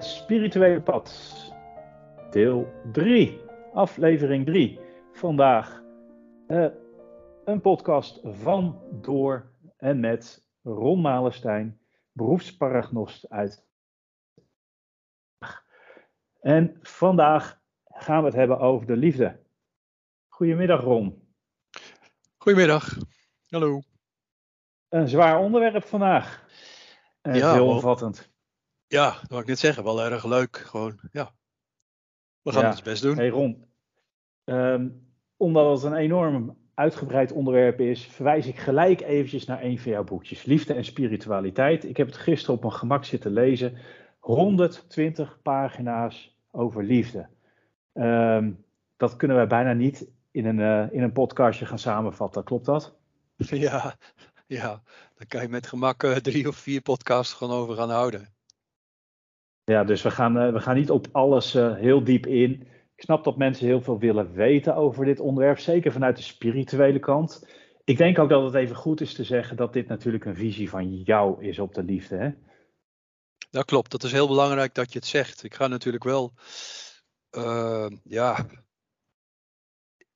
Het spirituele pad, deel 3, aflevering 3. Vandaag uh, een podcast van, door en met Ron Malenstein, beroepsparagnost uit. En vandaag gaan we het hebben over de liefde. Goedemiddag Ron. Goedemiddag, hallo. Een zwaar onderwerp vandaag. Uh, ja, heel omvattend. Ja, dat wil ik net zeggen. Wel erg leuk. Gewoon, ja. We gaan ja. ons best doen. Hey Ron, um, omdat het een enorm uitgebreid onderwerp is, verwijs ik gelijk eventjes naar een van jouw boekjes. Liefde en spiritualiteit. Ik heb het gisteren op mijn gemak zitten lezen. 120 pagina's over liefde. Um, dat kunnen wij bijna niet in een, uh, in een podcastje gaan samenvatten. Klopt dat? Ja, ja. dan kan je met gemak uh, drie of vier podcasts gewoon over gaan houden. Ja, dus we gaan, uh, we gaan niet op alles uh, heel diep in. Ik snap dat mensen heel veel willen weten over dit onderwerp, zeker vanuit de spirituele kant. Ik denk ook dat het even goed is te zeggen dat dit natuurlijk een visie van jou is op de liefde. Hè? Dat klopt, dat is heel belangrijk dat je het zegt. Ik ga natuurlijk wel uh, ja,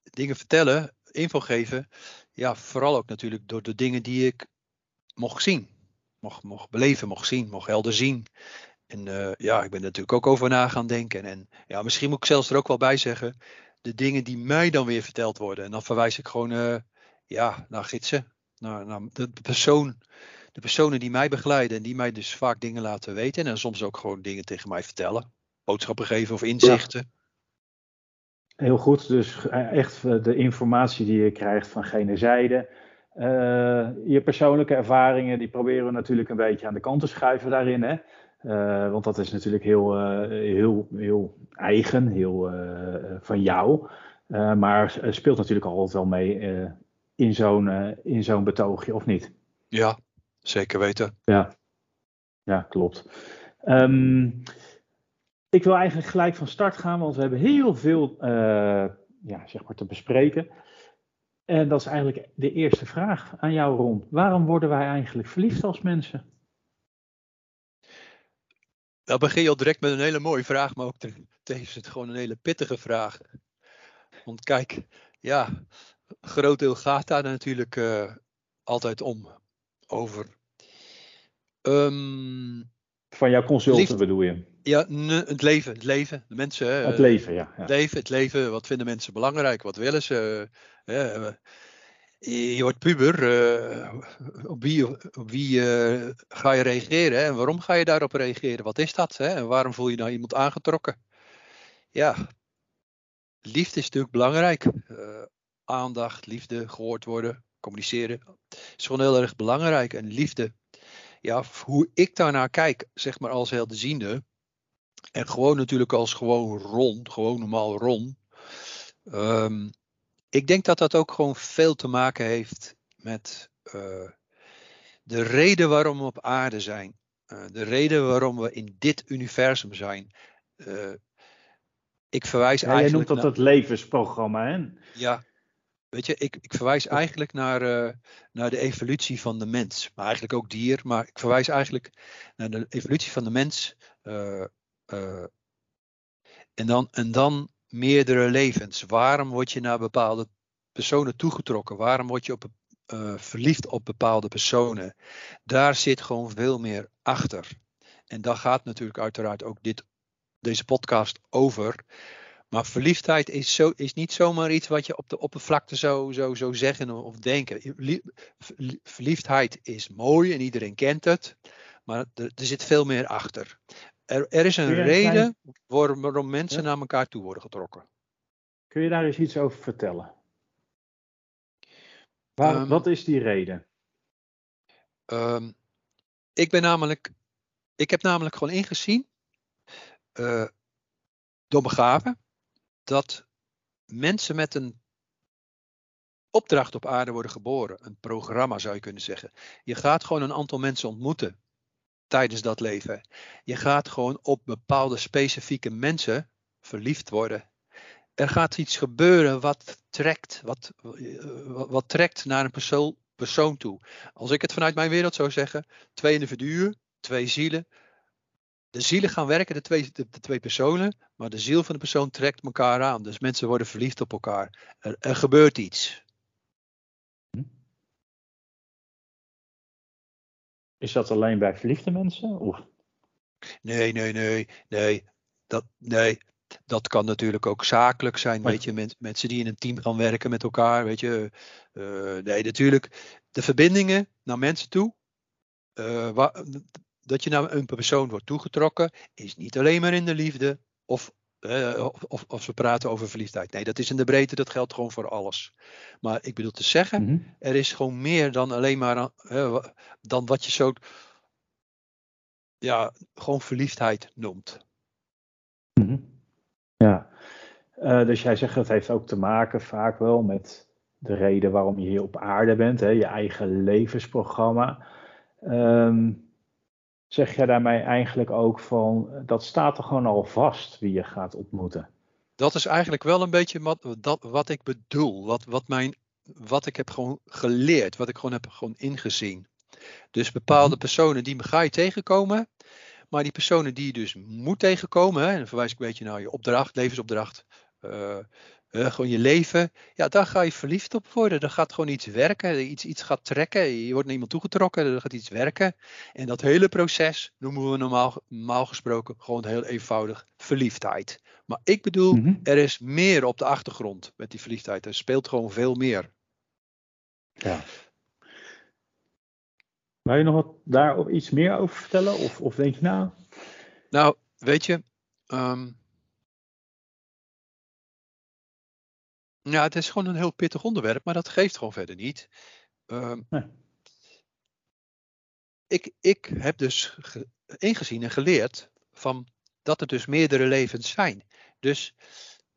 dingen vertellen, info geven. Ja, vooral ook natuurlijk door de dingen die ik mocht zien. Mocht, mocht beleven, mocht zien, mocht helder zien. En uh, ja, ik ben er natuurlijk ook over na gaan denken. En ja, misschien moet ik zelfs er ook wel bij zeggen, de dingen die mij dan weer verteld worden. En dan verwijs ik gewoon uh, ja, naar gidsen, naar, naar de persoon, de personen die mij begeleiden en die mij dus vaak dingen laten weten. En soms ook gewoon dingen tegen mij vertellen, boodschappen geven of inzichten. Ja. Heel goed, dus echt de informatie die je krijgt van gene zijde. Uh, je persoonlijke ervaringen, die proberen we natuurlijk een beetje aan de kant te schuiven daarin. Hè? Uh, want dat is natuurlijk heel, uh, heel, heel eigen, heel uh, van jou. maar speelt natuurlijk altijd wel mee in zo'n in zo'n betoogje, of niet? Ja, zeker weten. Ja, ja klopt. Um, ik wil eigenlijk gelijk van start gaan, want we hebben heel veel ja, zeg maar te bespreken. En dat is eigenlijk de eerste vraag aan jou, Ron. Waarom worden wij eigenlijk verliefd als mensen? Nou begin je al direct met een hele mooie vraag, maar ook tevens het gewoon een hele pittige vraag. Want kijk, ja, een groot deel gaat daar natuurlijk uh, altijd om. Over. Um, Van jouw consulten bedoel je? Ja, het leven, het leven, de mensen. Het leven, ja. ja. Het leven, het leven, wat vinden mensen belangrijk, wat willen ze? Uh, je wordt puber, uh, op wie, wie uh, ga je reageren en waarom ga je daarop reageren? Wat is dat? Hè? En waarom voel je nou iemand aangetrokken? Ja, liefde is natuurlijk belangrijk. Uh, aandacht, liefde, gehoord worden, communiceren is gewoon heel erg belangrijk. En liefde, ja, hoe ik daarnaar kijk, zeg maar als helderziende, en gewoon natuurlijk als gewoon Ron, gewoon normaal Ron. Um, ik denk dat dat ook gewoon veel te maken heeft met uh, de reden waarom we op aarde zijn. Uh, de reden waarom we in dit universum zijn. Uh, ik verwijs ja, eigenlijk. Jij noemt dat naar, het levensprogramma, hè? Ja. Weet je, ik, ik verwijs eigenlijk naar, naar de evolutie van de mens. Maar eigenlijk ook dier. Maar ik verwijs eigenlijk naar de evolutie van de mens. en, dan, en dan meerdere levens. Waarom word je naar bepaalde personen toegetrokken? Waarom word je op, uh, verliefd op bepaalde personen? Daar zit gewoon veel meer achter. En daar gaat natuurlijk uiteraard ook dit, deze podcast over. Maar verliefdheid is, zo, is niet zomaar iets wat je op de oppervlakte zou, zo, zo zeggen of denken. Verliefdheid is mooi en iedereen kent het. Maar er, er zit veel meer achter. Er, er is een reden waarom, waarom mensen ja? naar elkaar toe worden getrokken. Kun je daar eens iets over vertellen? Waar, um, wat is die reden? Um, ik ben namelijk, ik heb namelijk gewoon ingezien, uh, door begaven, dat mensen met een opdracht op aarde worden geboren. Een programma zou je kunnen zeggen. Je gaat gewoon een aantal mensen ontmoeten tijdens dat leven. Je gaat gewoon op bepaalde specifieke mensen verliefd worden. Er gaat iets gebeuren wat trekt, wat, wat, wat trekt naar een persoon, persoon toe. Als ik het vanuit mijn wereld zou zeggen, twee individuen, twee zielen, de zielen gaan werken, de twee, de, twee personen, maar de ziel van de persoon trekt elkaar aan. Dus mensen worden verliefd op elkaar. Er, er gebeurt iets. Is dat alleen bij verliefde mensen? Of? Nee, nee, nee, nee. Dat, nee. Dat kan natuurlijk ook zakelijk zijn, weet je, mensen die in een team gaan werken met elkaar, weet je. Uh, nee, natuurlijk. De verbindingen naar mensen toe, uh, waar, dat je naar een persoon wordt toegetrokken, is niet alleen maar in de liefde of, uh, of, of, we praten over verliefdheid. Nee, dat is in de breedte, dat geldt gewoon voor alles. Maar ik bedoel te zeggen, mhm. er is gewoon meer dan alleen maar uh, dan wat je zo ja, gewoon verliefdheid noemt. Mhm. Ja, uh, dus jij zegt dat heeft ook te maken vaak wel met de reden waarom je hier op aarde bent, hè, je eigen levensprogramma. Um, zeg jij daarmee eigenlijk ook van, dat staat er gewoon al vast wie je gaat ontmoeten? Dat is eigenlijk wel een beetje wat, dat, wat ik bedoel, wat, wat, mijn, wat ik heb gewoon geleerd, wat ik gewoon heb gewoon ingezien. Dus bepaalde mhm. personen die ga je tegenkomen, maar die personen die je dus moet tegenkomen, hè, en dan verwijs ik een beetje naar je opdracht, levensopdracht, uh, uh, gewoon je leven, ja, daar ga je verliefd op worden. Er gaat gewoon iets werken, iets, iets gaat trekken. Je wordt naar iemand toegetrokken, er gaat iets werken. En dat hele proces noemen we normaal, normaal gesproken gewoon heel eenvoudig verliefdheid. Maar ik bedoel, mhm. er is meer op de achtergrond met die verliefdheid. Er speelt gewoon veel meer. Ja. Wil je nog wat daar iets meer over vertellen? Of, of denk je nou? Nou, weet je, um, Ja, het is gewoon een heel pittig onderwerp, maar dat geeft gewoon verder niet. Uh, ik, ik heb dus ingezien en geleerd van dat er dus meerdere levens zijn. Dus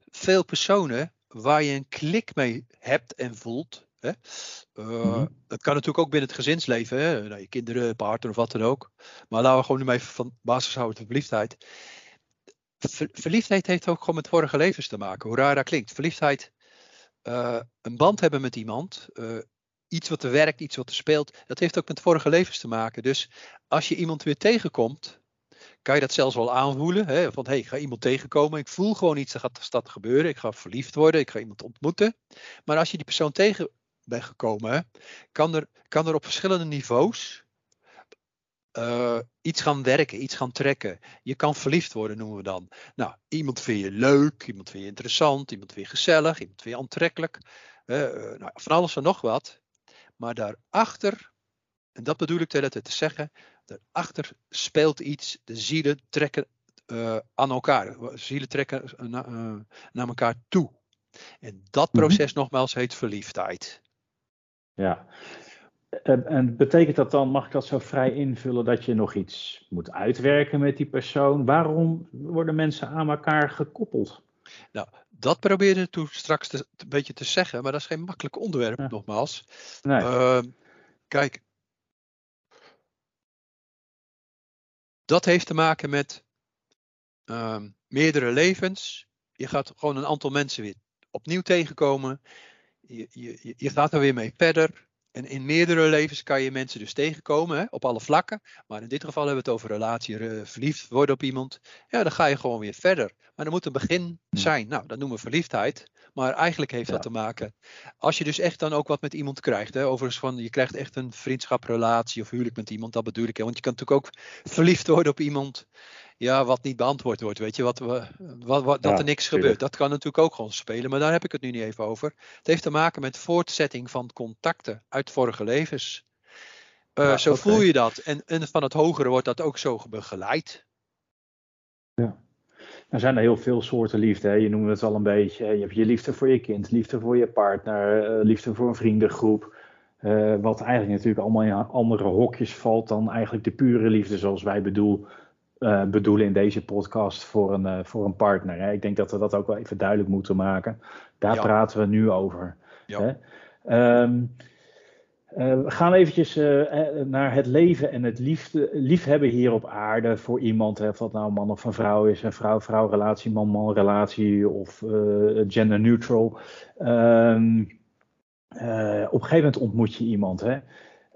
veel personen waar je een klik mee hebt en voelt. Hè, uh, Dat kan natuurlijk ook binnen het gezinsleven, hè, nou, je kinderen, partner of wat dan ook. Maar laten we gewoon nu even van basis houden tot verliefdheid. verliefdheid heeft ook gewoon met vorige levens te maken, hoe raar dat klinkt. Verliefdheid uh, een band hebben met iemand, uh, iets wat er werkt, iets wat er speelt, dat heeft ook met vorige levens te maken. Dus als je iemand weer tegenkomt, kan je dat zelfs wel aanvoelen. Hè? Van hey, ik ga iemand tegenkomen, ik voel gewoon iets, er gaat staat gebeuren, ik ga verliefd worden, ik ga iemand ontmoeten. Maar als je die persoon tegen bent gekomen, kan er, kan er op verschillende niveaus uh, iets gaan werken, iets gaan trekken. Je kan verliefd worden, noemen we dan. Nou, iemand vind je leuk, iemand vind je interessant, iemand vind je gezellig, iemand vind je aantrekkelijk. Uh, nou, van alles en nog wat. Maar daarachter, en dat bedoel ik de te zeggen, daarachter speelt iets, de zielen trekken uh, aan elkaar. Zielen trekken naar elkaar toe. En dat mhm. proces nogmaals heet verliefdheid. Ja, en betekent dat dan, mag ik dat zo vrij invullen, dat je nog iets moet uitwerken met die persoon? Waarom worden mensen aan elkaar gekoppeld? Nou, dat probeerde toen straks te, een beetje te zeggen, maar dat is geen makkelijk onderwerp, nogmaals. Nee. Uh, kijk, dat heeft te maken met uh, meerdere levens. Je gaat gewoon een aantal mensen weer opnieuw tegenkomen. Je, je, je gaat er weer mee verder. En in meerdere levens kan je mensen dus tegenkomen, hè, op alle vlakken. Maar in dit geval hebben we het over relatie, uh, verliefd worden op iemand. Ja, dan ga je gewoon weer verder. Maar er moet een begin zijn. Nou, dat noemen we verliefdheid. Maar eigenlijk heeft dat te maken. Als je dus echt dan ook wat met iemand krijgt. Hè, overigens van je krijgt echt een vriendschaprelatie of huwelijk met iemand. Dat bedoel ik. Hè, want je kan natuurlijk ook verliefd worden op iemand ja, wat niet beantwoord wordt. Weet je, wat, wat, wat dat er niks gebeurt. Dat kan natuurlijk ook gewoon spelen, maar daar heb ik het nu niet even over. Het heeft te maken met voortzetting van contacten uit vorige levens. Uh, zo voel je dat. En, en van het hogere wordt dat ook zo begeleid. Ja. Er zijn er heel veel soorten liefde. Hè. Je noemde het al een beetje. Je hebt je liefde voor je kind, liefde voor je partner, uh, liefde voor een vriendengroep. Uh, wat eigenlijk natuurlijk allemaal in andere hokjes valt dan eigenlijk de pure liefde zoals wij bedoel, uh, bedoelen in deze podcast voor een, uh, voor een partner. Hè? Ik denk dat we dat ook wel even duidelijk moeten maken. Daar praten we nu over. Ja. Hè? Um, uh, we gaan eventjes naar het leven en het liefde, liefhebben hier op aarde voor iemand. Hè, of dat nou man of een vrouw is, een vrouw-vrouw relatie, man-man relatie of gender neutral. Um, op een gegeven moment ontmoet je iemand. Hè?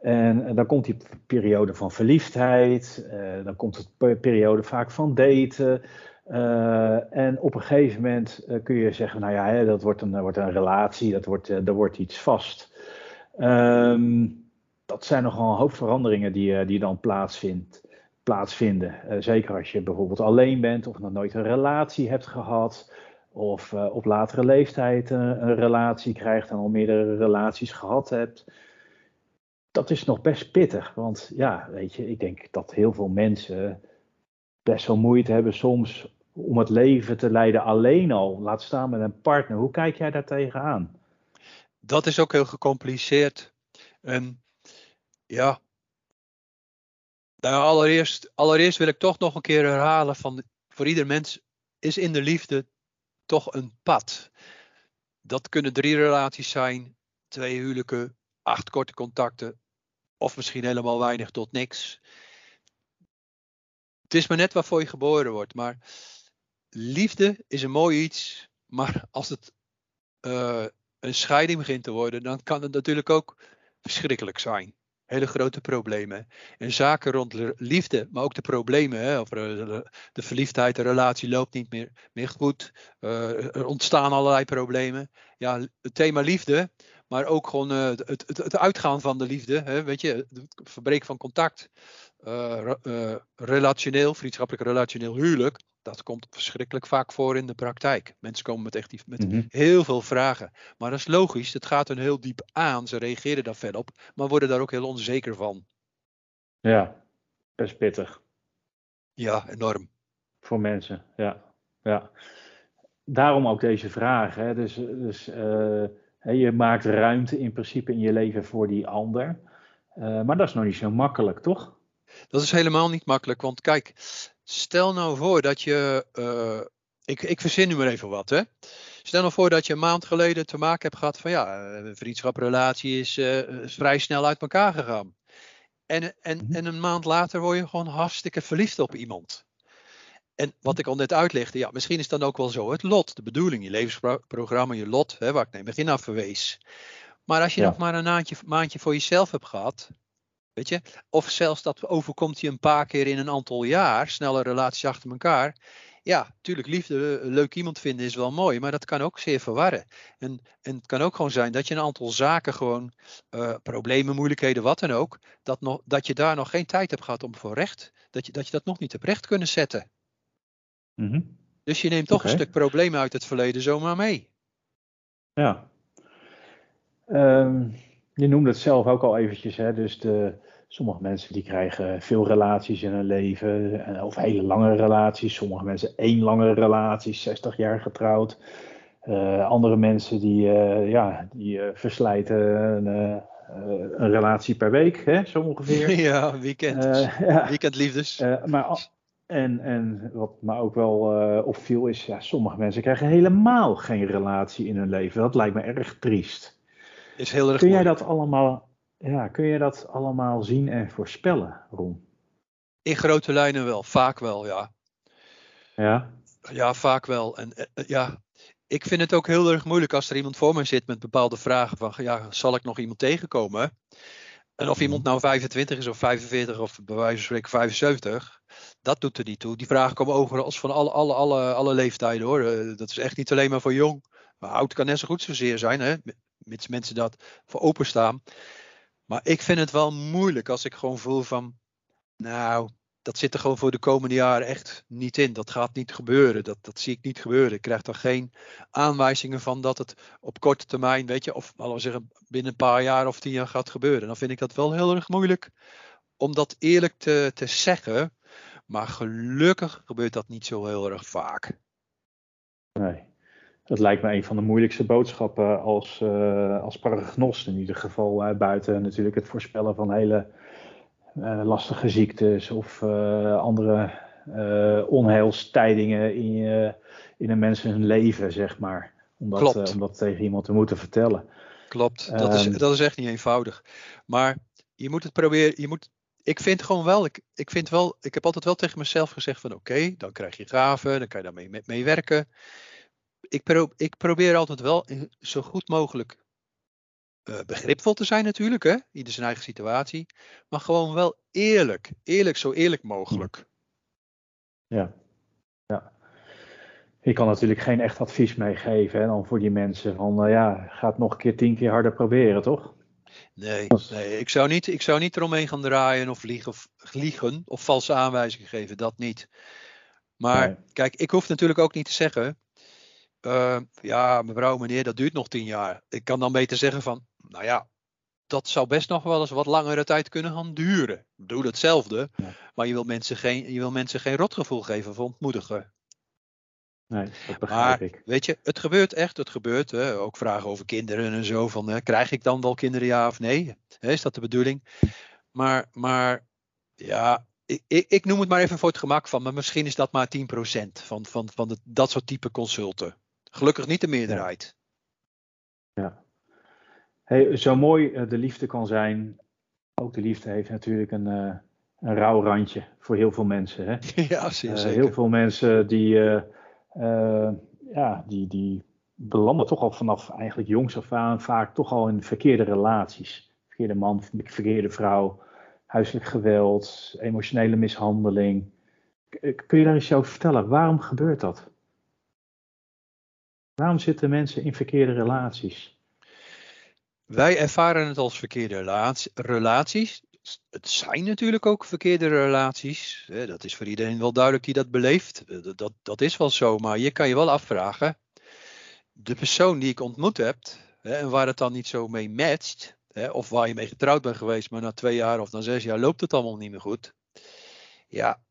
En dan komt die periode van verliefdheid, dan komt het periode vaak van daten. en op een gegeven moment kun je zeggen, nou ja, hè, dat wordt een, wordt een relatie, dat wordt, er wordt iets vast. Um, dat zijn nogal een hoop veranderingen die, die dan plaatsvindt, plaatsvinden. zeker als je bijvoorbeeld alleen bent of nog nooit een relatie hebt gehad. Of op latere leeftijd een relatie krijgt en al meerdere relaties gehad hebt. Dat is nog best pittig. Want ja, weet je, ik denk dat heel veel mensen best wel moeite hebben soms om het leven te leiden alleen al. Laat staan met een partner. Hoe kijk jij daar tegenaan? Dat is ook heel gecompliceerd. En ja. Nou, allereerst, allereerst wil ik toch nog een keer herhalen van voor ieder mens is in de liefde toch een pad. Dat kunnen drie relaties zijn, twee huwelijken, acht korte contacten, of misschien helemaal weinig tot niks. Het is maar net waarvoor je geboren wordt. Maar liefde is een mooi iets. Maar als het uh, een scheiding begint te worden, dan kan het natuurlijk ook verschrikkelijk zijn hele grote problemen. En zaken rond liefde, maar ook de problemen, hè, of de, verliefdheid, de relatie loopt niet meer, meer goed. Uh, er ontstaan allerlei problemen. Ja, het thema liefde, maar ook gewoon uh, het, het, het, uitgaan van de liefde. Hè, weet je, het verbreken van contact. Uh, relationeel, vriendschappelijk relationeel huwelijk dat komt verschrikkelijk vaak voor in de praktijk. Mensen komen met echt met mhm. heel veel vragen. Maar dat is logisch, het gaat hun heel diep aan. Ze reageren daar fel op, maar worden daar ook heel onzeker van. Ja, best pittig. Ja, enorm. Voor mensen, ja. ja. Daarom ook deze vraag. Hè. Dus, dus uh, je maakt ruimte in principe in je leven voor die ander. Uh, maar dat is nog niet zo makkelijk, toch? Dat is helemaal niet makkelijk, want kijk, Stel nou voor dat je, uh, ik, ik verzin nu maar even wat hè. Stel nou voor dat je een maand geleden te maken hebt gehad van ja, een vriendschaprelatie is uh, vrij snel uit elkaar gegaan. En, en, mhm. en een maand later word je gewoon hartstikke verliefd op iemand. En wat ik al net uitlegde, ja, misschien is dan ook wel zo het lot, de bedoeling, je levensprogramma, je lot, hè, waar ik in het begin af verwees. Maar als je nog maar een maandje, maandje voor jezelf hebt gehad, Weet je? Of zelfs dat overkomt je een paar keer in een aantal jaar, snelle relaties achter elkaar. Ja, natuurlijk, liefde, eh, leuk iemand vinden is wel mooi, maar dat kan ook zeer verwarren. En, en het kan ook gewoon zijn dat je een aantal zaken gewoon, uh, problemen, moeilijkheden, wat dan ook, dat, nog, dat je daar nog geen tijd hebt gehad om voor recht, dat je dat, je dat nog niet hebt recht kunnen zetten. Mhm. Dus je neemt toch een stuk problemen uit het verleden zomaar mee. Ja. Um, je noemde het zelf ook al eventjes, hè? dus de, sommige mensen die krijgen veel relaties in hun leven, eh, of hele lange relaties. Sommige mensen één lange relatie, 60 jaar getrouwd. Uh, andere mensen die, uh, ja, die uh, verslijten een, een, relatie per week, hè, zo ongeveer. Ja, weekend. ja. Weekendliefdes. maar, en, en wat me ook wel opviel is, ja, sommige mensen krijgen helemaal geen relatie in hun leven. Dat lijkt me erg triest. Is heel erg kun jij dat allemaal, ja, kun je dat allemaal zien en voorspellen, Ron? In grote lijnen wel, vaak wel, ja. Ja? Ja, vaak wel. En eh, eh, ja, ik vind het ook heel erg moeilijk als er iemand voor me zit met bepaalde vragen van, ja, zal ik nog iemand tegenkomen? En of iemand nou 25 is of 45 of bij wijze van spreken 75, dat doet er niet toe. Die vragen komen overal als van alle, alle, alle, alle leeftijden hoor. Eh, dat is echt niet alleen maar voor jong. Maar oud kan net zo goed zozeer zijn. Hè? mits mensen dat voor openstaan. Maar ik vind het wel moeilijk als ik gewoon voel van, nou, dat zit er gewoon voor de komende jaren echt niet in. Dat gaat niet gebeuren. Dat, dat zie ik niet gebeuren. Ik krijg er geen aanwijzingen van dat het op korte termijn, weet je, of laten we zeggen binnen een paar jaar of tien jaar gaat gebeuren. Dan vind ik dat wel heel erg moeilijk om dat eerlijk te, te zeggen. Maar gelukkig gebeurt dat niet zo heel erg vaak. Nee. Dat lijkt me een van de moeilijkste boodschappen als, uh, als paragnost in ieder geval. Uh, buiten natuurlijk het voorspellen van hele lastige ziektes of andere onheilstijdingen in, in een mens hun leven, zeg maar. Om dat, om dat tegen iemand te moeten vertellen. Klopt, dat, is, ehm, dat is echt niet eenvoudig. Maar je moet het proberen, je moet ik vind gewoon wel, ik, ik vind wel, ik heb altijd wel tegen mezelf gezegd van oké, dan krijg je gaven, dan kan je daarmee mee, mee werken ik, ik probeer altijd wel zo goed mogelijk begripvol te zijn natuurlijk, hè? ieder zijn eigen situatie. Maar gewoon wel eerlijk. Eerlijk, zo eerlijk mogelijk. Ja, ja. Ik kan natuurlijk geen echt advies meegeven hè, dan voor die mensen. Van uh, ja, ga het nog een keer tien keer harder proberen, toch? Nee, nee ik, zou niet, ik zou niet eromheen gaan draaien of liegen of, liegen of valse aanwijzingen geven. Dat niet. Maar kijk, ik hoef natuurlijk ook niet te zeggen. Uh, ja, mevrouw, meneer, dat duurt nog tien jaar. Ik kan dan beter zeggen van, nou ja, dat zou best nog wel eens wat langere tijd kunnen gaan duren. Doe hetzelfde, maar je wil, mensen geen, je wil mensen geen rotgevoel geven of ontmoedigen. Nee, dat begrijp maar, ik. Weet je, het gebeurt echt, het gebeurt. Hè, ook vragen over kinderen en zo. Van, hè, krijg ik dan wel kinderen, ja of nee? Hè, is dat de bedoeling? Maar, maar ja, ik, ik, ik, noem het maar even voor het gemak van, maar misschien is dat maar 10% van, van, van de, dat soort type consulten. Gelukkig niet de meerderheid. Ja. Hey, zo mooi eh, de liefde kan zijn, ook de liefde heeft natuurlijk een, uh, een rauw randje voor heel veel mensen. Hè? Ja, zeer uh, zeker. Heel veel mensen die, ja, die, die belanden toch al vanaf eigenlijk jongs af aan vaak toch al in verkeerde relaties. Verkeerde man, verkeerde vrouw, huiselijk geweld, emotionele mishandeling. Kun je daar eens over vertellen? Waarom gebeurt dat? Waarom zitten mensen in verkeerde relaties? Wij ervaren het als verkeerde relaties. Het zijn natuurlijk ook verkeerde relaties. Dat is voor iedereen wel duidelijk die dat beleeft. Dat, dat, dat is wel zo, maar je kan je wel afvragen. De persoon die ik ontmoet heb, en waar het dan niet zo mee matcht, of waar je mee getrouwd bent geweest, maar na twee jaar of na zes jaar loopt het allemaal niet meer goed. Ja,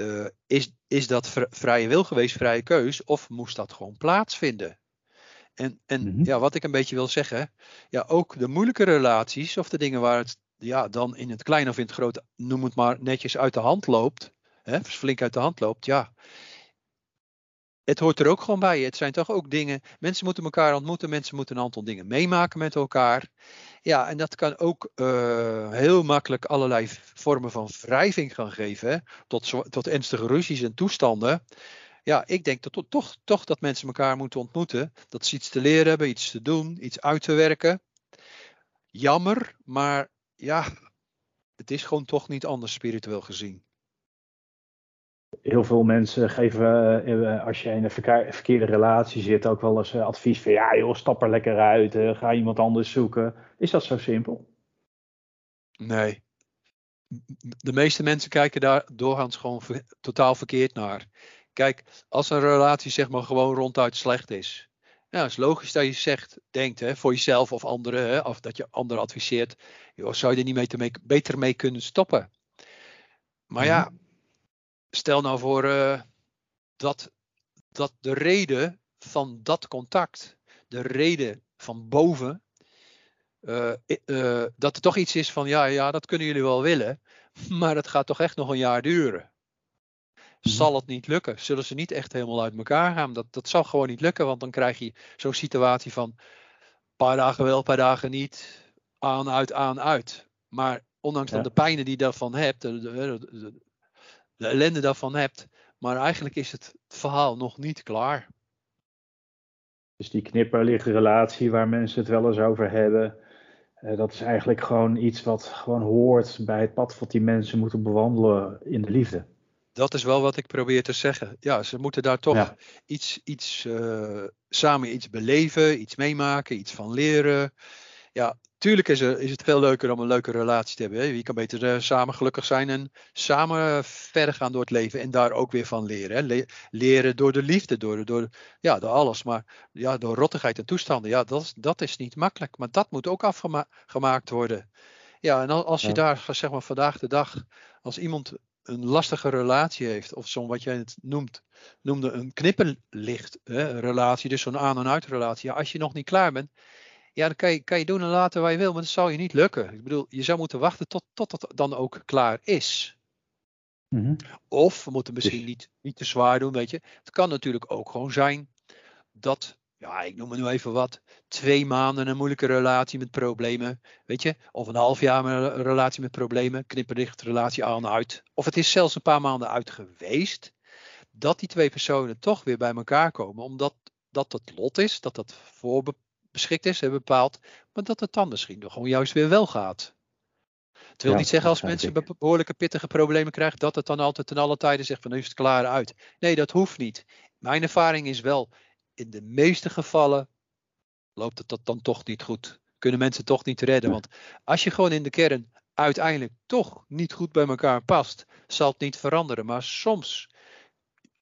uh, is, is dat vrije wil geweest, vrije keus, of moest dat gewoon plaatsvinden? En, en mm -hmm. ja, wat ik een beetje wil zeggen, ja, ook de moeilijke relaties of de dingen waar het ja, dan in het klein of in het grote, noem het maar netjes uit de hand loopt, hè, flink uit de hand loopt, ja. Het hoort er ook gewoon bij. Het zijn toch ook dingen. Mensen moeten elkaar ontmoeten. Mensen moeten een aantal dingen meemaken met elkaar. Ja, en dat kan ook uh, heel makkelijk allerlei vormen van wrijving gaan geven. Tot, tot ernstige ruzies en toestanden. Ja, ik denk dat, toch, toch dat mensen elkaar moeten ontmoeten. Dat ze iets te leren hebben, iets te doen, iets uit te werken. Jammer, maar ja, het is gewoon toch niet anders spiritueel gezien. Heel veel mensen geven, uh, als je in een verkeerde relatie zit, ook wel eens advies van ja joh, stap er lekker uit, ga iemand anders zoeken. Is dat zo simpel? Nee. De meeste mensen kijken daar doorgaans gewoon totaal verkeerd naar. Kijk, als een relatie zeg maar gewoon ronduit slecht is. Ja, het is logisch dat je zegt, denkt hè, voor jezelf of anderen, hè, of dat je anderen adviseert. Joh, zou je er niet mee te mee, beter mee kunnen stoppen? Maar ja, mhm. Stel nou voor uh, dat, dat de reden van dat contact, de reden van boven, uh, uh, dat er toch iets is van, ja, ja, dat kunnen jullie wel willen, maar het gaat toch echt nog een jaar duren. Mhm. Zal het niet lukken? Zullen ze niet echt helemaal uit elkaar gaan? Dat, dat zal gewoon niet lukken, want dan krijg je zo'n situatie van een paar dagen wel, een paar dagen niet, aan, uit, aan, uit. Maar ondanks ja. dat de pijnen die je daarvan hebt, de, de, de, de ellende daarvan hebt, maar eigenlijk is het verhaal nog niet klaar. Dus die knipperlichte relatie waar mensen het wel eens over hebben, uh, dat is eigenlijk gewoon iets wat gewoon hoort bij het pad wat die mensen moeten bewandelen in de liefde. Dat is wel wat ik probeer te zeggen. Ja, ze moeten daar toch ja. iets, iets uh, samen iets beleven, iets meemaken, iets van leren. Ja, tuurlijk is, er, is het veel leuker om een leuke relatie te hebben. Hè? Je kan beter uh, samen gelukkig zijn en samen verder gaan door het leven en daar ook weer van leren. Hè? Le leren door de liefde, door, door, ja, door alles. Maar ja, door rottigheid en toestanden, ja, dat is, dat is niet makkelijk. Maar dat moet ook afgemaakt worden. Ja, en als je ja. daar, zeg maar, vandaag de dag, als iemand een lastige relatie heeft, of zo'n wat jij het noemt, noemde een knipperlicht hè, relatie, dus zo'n aan- en uit-relatie. Ja, als je nog niet klaar bent, ja, dan kan je, kan je doen en laten waar je wil, maar dat zal je niet lukken. Ik bedoel, je zou moeten wachten tot, tot het dan ook klaar is. Mm -hmm. Of we moeten misschien niet, niet te zwaar doen, weet je. Het kan natuurlijk ook gewoon zijn dat ja, ik noem het nu even wat, twee maanden een moeilijke relatie met problemen, weet je, of een half jaar een relatie met problemen, knipperdicht relatie aan uit, of het is zelfs een paar maanden uit geweest, dat die twee personen toch weer bij elkaar komen, omdat dat het lot is, dat dat voor, beschikt is, hebben bepaald, maar dat het dan misschien nog gewoon juist weer wel gaat. Het wil niet zeggen als mensen behoorlijke pittige problemen krijgen, dat het dan altijd ten alle tijden zegt van nu is het klaar uit. Nee, dat hoeft niet. Mijn ervaring is wel, in de meeste gevallen loopt het dat dan toch niet goed. Kunnen mensen toch niet redden. Want als je gewoon in de kern uiteindelijk toch niet goed bij elkaar past, zal het niet veranderen. Maar soms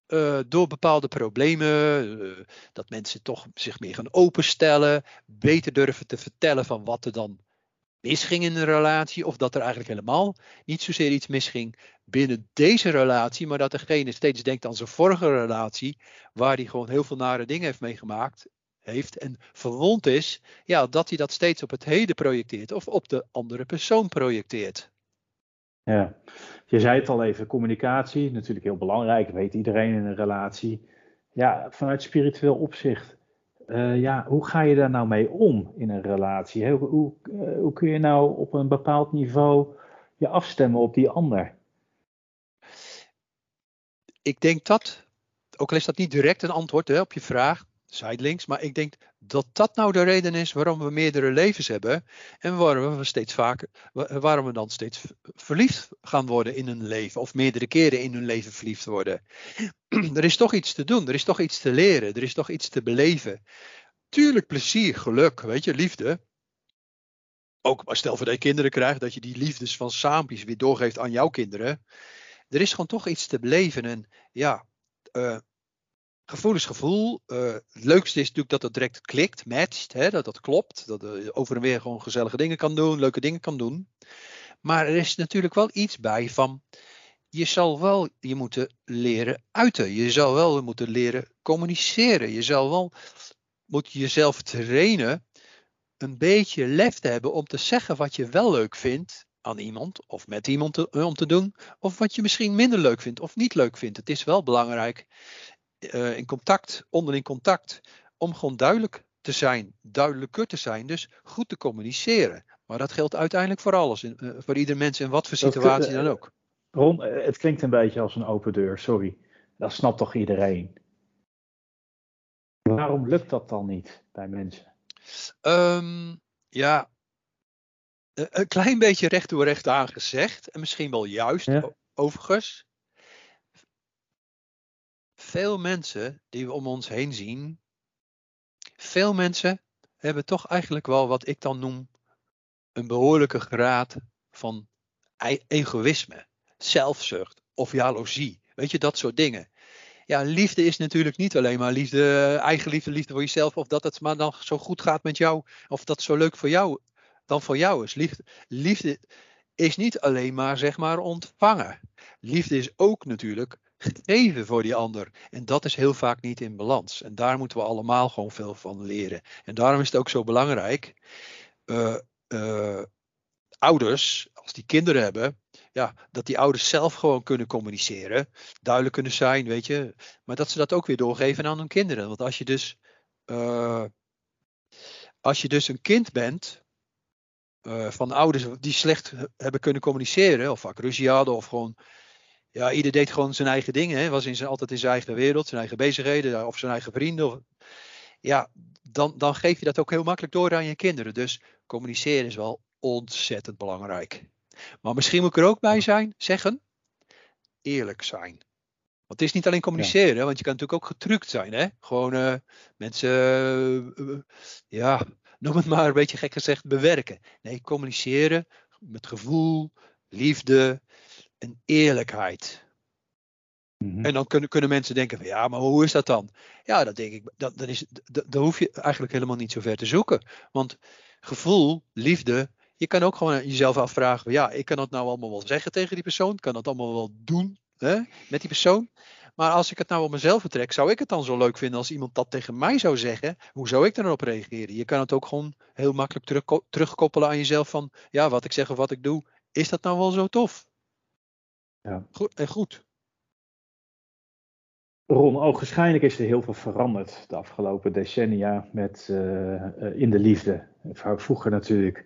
uh, door bepaalde problemen, uh, dat mensen toch zich meer gaan openstellen, beter durven te vertellen van wat er dan misging in een relatie, of dat er eigenlijk helemaal niet zozeer iets misging binnen deze relatie, maar dat degene steeds denkt aan zijn vorige relatie, waar hij gewoon heel veel nare dingen heeft meegemaakt, heeft en verwond is, ja, dat hij dat steeds op het heden projecteert of op de andere persoon projecteert. Ja, je zei het al even, communicatie, natuurlijk heel belangrijk, weet iedereen in een relatie. Ja, vanuit spiritueel opzicht, uh, ja, hoe ga je daar nou mee om in een relatie? Hoe, hoe, uh, hoe, kun je nou op een bepaald niveau je afstemmen op die ander? Ik denk dat, ook al is dat niet direct een antwoord hè, op je vraag, zijdelings. Maar ik denk dat dat nou de reden is waarom we meerdere levens hebben. En waarom we steeds vaker, waarom we dan steeds verliefd gaan worden in een leven. Of meerdere keren in hun leven verliefd worden. er is toch iets te doen, er is toch iets te leren, er is toch iets te beleven. Tuurlijk plezier, geluk, weet je, liefde. Ook stel voor dat je kinderen krijgt, dat je die liefdes van saampjes weer doorgeeft aan jouw kinderen. Er is gewoon toch iets te beleven. En ja, uh, Gevoel is gevoel. Uh, het leukste is natuurlijk dat het direct klikt, matcht, hè, dat dat klopt. Dat je over en weer gewoon gezellige dingen kan doen, leuke dingen kan doen. Maar er is natuurlijk wel iets bij van, je zal wel je moeten leren uiten. Je zal wel moeten leren communiceren. Je zal wel moet jezelf trainen een beetje lef te hebben om te zeggen wat je wel leuk vindt aan iemand of met iemand om te doen, of wat je misschien minder leuk vindt of niet leuk vindt. Het is wel belangrijk uh, in contact, onderling contact, om gewoon duidelijk te zijn, duidelijker te zijn, dus goed te communiceren. Maar dat geldt uiteindelijk voor alles, in, uh, voor ieder mens in wat voor situatie dan ook. Ron, eh, het klinkt een beetje als een open deur, sorry. Dat snapt toch iedereen? Waarom lukt dat dan niet bij mensen? Um, ja, een klein beetje recht door recht aangezegd. En misschien wel juist, ja. overigens veel mensen die we om ons heen zien, veel mensen hebben toch eigenlijk wel wat ik dan noem een behoorlijke graad van e-, egoïsme, zelfzucht of jaloezie. Weet je, dat soort dingen. Ja, liefde is natuurlijk niet alleen maar liefde, eigen liefde, liefde voor jezelf, of dat het maar dan zo goed gaat met jou, of dat zo leuk voor jou dan voor jou is. Liefde, liefde is niet alleen maar zeg maar ontvangen. Liefde is ook natuurlijk geven voor die ander. En dat is heel vaak niet in balans. En daar moeten we allemaal gewoon veel van leren. En daarom is het ook zo belangrijk. Uh, ouders, als die kinderen hebben, ja, dat die ouders zelf gewoon kunnen communiceren. Duidelijk kunnen zijn, weet je. Maar dat ze dat ook weer doorgeven aan hun kinderen. Want als je dus, uh, als je dus een kind bent. van ouders die slecht hebben kunnen communiceren, of vaak ruzie hadden, of gewoon ja, ieder deed gewoon zijn eigen dingen. Hè. Was in zijn, altijd in zijn eigen wereld, zijn eigen bezigheden of zijn eigen vrienden. Of, ja, dan, dan geef je dat ook heel makkelijk door aan je kinderen. Dus communiceren is wel ontzettend belangrijk. Maar misschien moet ik er ook bij zijn, zeggen, eerlijk zijn. Want het is niet alleen communiceren, want je kan natuurlijk ook getrukt zijn. Hè? Gewoon uh, mensen, uh, ja, noem het maar een beetje gek gezegd, bewerken. Nee, communiceren met gevoel, liefde, en eerlijkheid. Mhm. En dan kunnen, kunnen mensen denken van ja, maar hoe is dat dan? Ja, dat denk ik, dat, dat is, dat, hoef je eigenlijk helemaal niet zo ver te zoeken. Want gevoel, liefde, je kan ook gewoon jezelf afvragen, ja, ik kan dat nou allemaal wel zeggen tegen die persoon, kan dat allemaal wel doen hè, met die persoon. Maar als ik het nou op mezelf betrek, zou ik het dan zo leuk vinden als iemand dat tegen mij zou zeggen? Hoe zou ik daarop reageren? Je kan het ook gewoon heel makkelijk terug, terugkoppelen aan jezelf van, ja, wat ik zeg of wat ik doe, is dat nou wel zo tof? Ja. Goed en goed. Ron, ogenschijnlijk is er heel veel veranderd de afgelopen decennia met, uh, in de liefde. Vroeger natuurlijk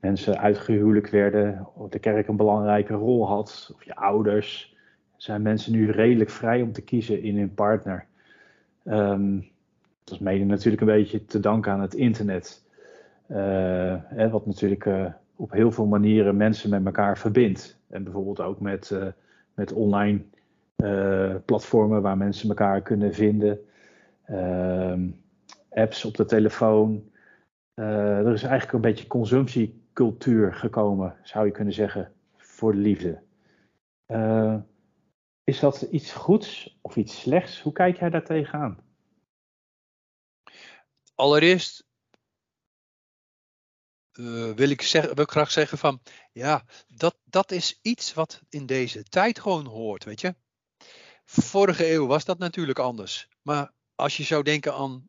mensen uitgehuwelijk werden, of de kerk een belangrijke rol had, of je ouders. Zijn mensen nu redelijk vrij om te kiezen in hun partner. Um, dat is mede natuurlijk een beetje te danken aan het internet. Hè, wat natuurlijk op heel veel manieren mensen met elkaar verbindt. En bijvoorbeeld ook met, met online platformen waar mensen elkaar kunnen vinden. Ehm, apps op de telefoon. er is eigenlijk een beetje consumptiecultuur gekomen, zou je kunnen zeggen, voor de liefde. Is dat iets goeds of iets slechts? Hoe kijk jij daar tegenaan? Allereerst uh, wil, ik zeg, wil graag zeggen van, ja, dat, dat is iets wat in deze tijd gewoon hoort, weet je. Vorige eeuw was dat natuurlijk anders. Maar als je zou denken aan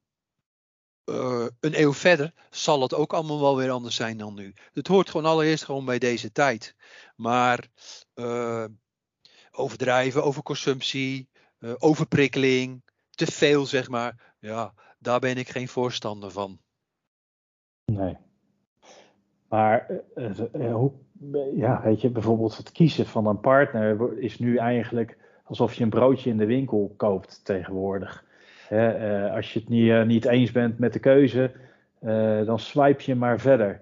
uh, een eeuw verder, zal het ook allemaal wel weer anders zijn dan nu. Het hoort gewoon allereerst gewoon bij deze tijd. Maar uh, overdrijven, overconsumptie, overprikkeling, te veel zeg maar. Ja, daar ben ik geen voorstander van. Nee. Maar uh, hoe, ja, weet je, bijvoorbeeld het kiezen van een partner is nu eigenlijk alsof je een broodje in de winkel koopt tegenwoordig. Als je het niet, niet eens bent met de keuze, dan swipe je maar verder.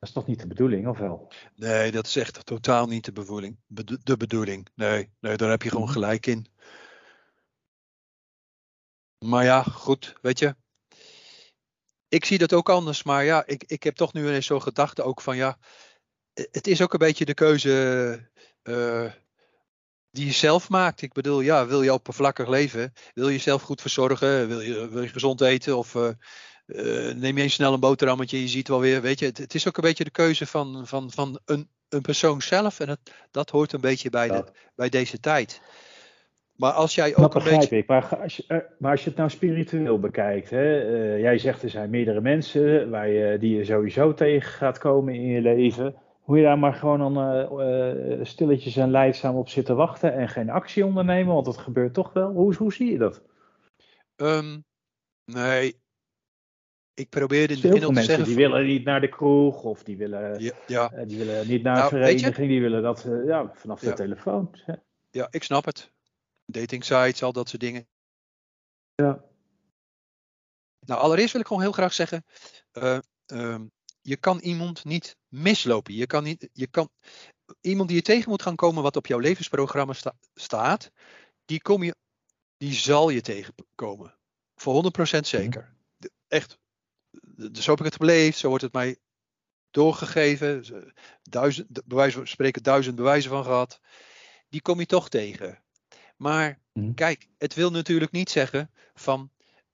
Dat is toch niet de bedoeling, of wel? Nee, dat is echt totaal niet de bedoeling. De bedoeling. Nee, nee daar heb je gewoon mhm. gelijk in. Maar ja, goed, weet je. Ik zie dat ook anders, maar ja, ik, ik heb toch nu ineens zo'n gedachte ook van ja, het is ook een beetje de keuze uh, die je zelf maakt. Ik bedoel, ja, wil je oppervlakkig leven? Wil je jezelf goed verzorgen? Wil je, wil je gezond eten? Of uh, uh, neem je eens snel een boterhammetje, je ziet wel weer, weet je, het, het, is ook een beetje de keuze van, van, van een, een persoon zelf en het, dat hoort een beetje bij, de, bij deze tijd. Maar als jij ook dat begrijp ik, maar als, je, eh, maar als je het nou spiritueel bekijkt, hè, uh, jij zegt er zijn meerdere mensen waar je, die je sowieso tegen gaat komen in je leven. Hoe je daar maar gewoon dan uh, stilletjes en leidzaam op zitten wachten en geen actie ondernemen, want dat gebeurt toch wel. Hoe, hoe zie je dat? Um, nee, ik probeerde in het begin al te zeggen... die willen niet naar de kroeg of die willen, ja, ja. Die willen niet naar nou, een vereniging. Die willen dat uh, ja, vanaf de telefoon. Ja, ik snap het. Dating sites, al dat soort dingen. Ja. Nou, allereerst wil ik gewoon heel graag zeggen... Uh, je kan iemand niet mislopen. Je kan, niet, je kan iemand die je tegen moet gaan komen wat op jouw levensprogramma sta, staat... Die, kom je, die zal je tegenkomen. Voor 100% mhm. zeker. Echt zo heb ik het beleefd, zo wordt het mij doorgegeven. Duizend, bewijs van spreken duizend bewijzen van gehad. Die kom je toch tegen. Maar mhm. kijk, het wil natuurlijk niet zeggen van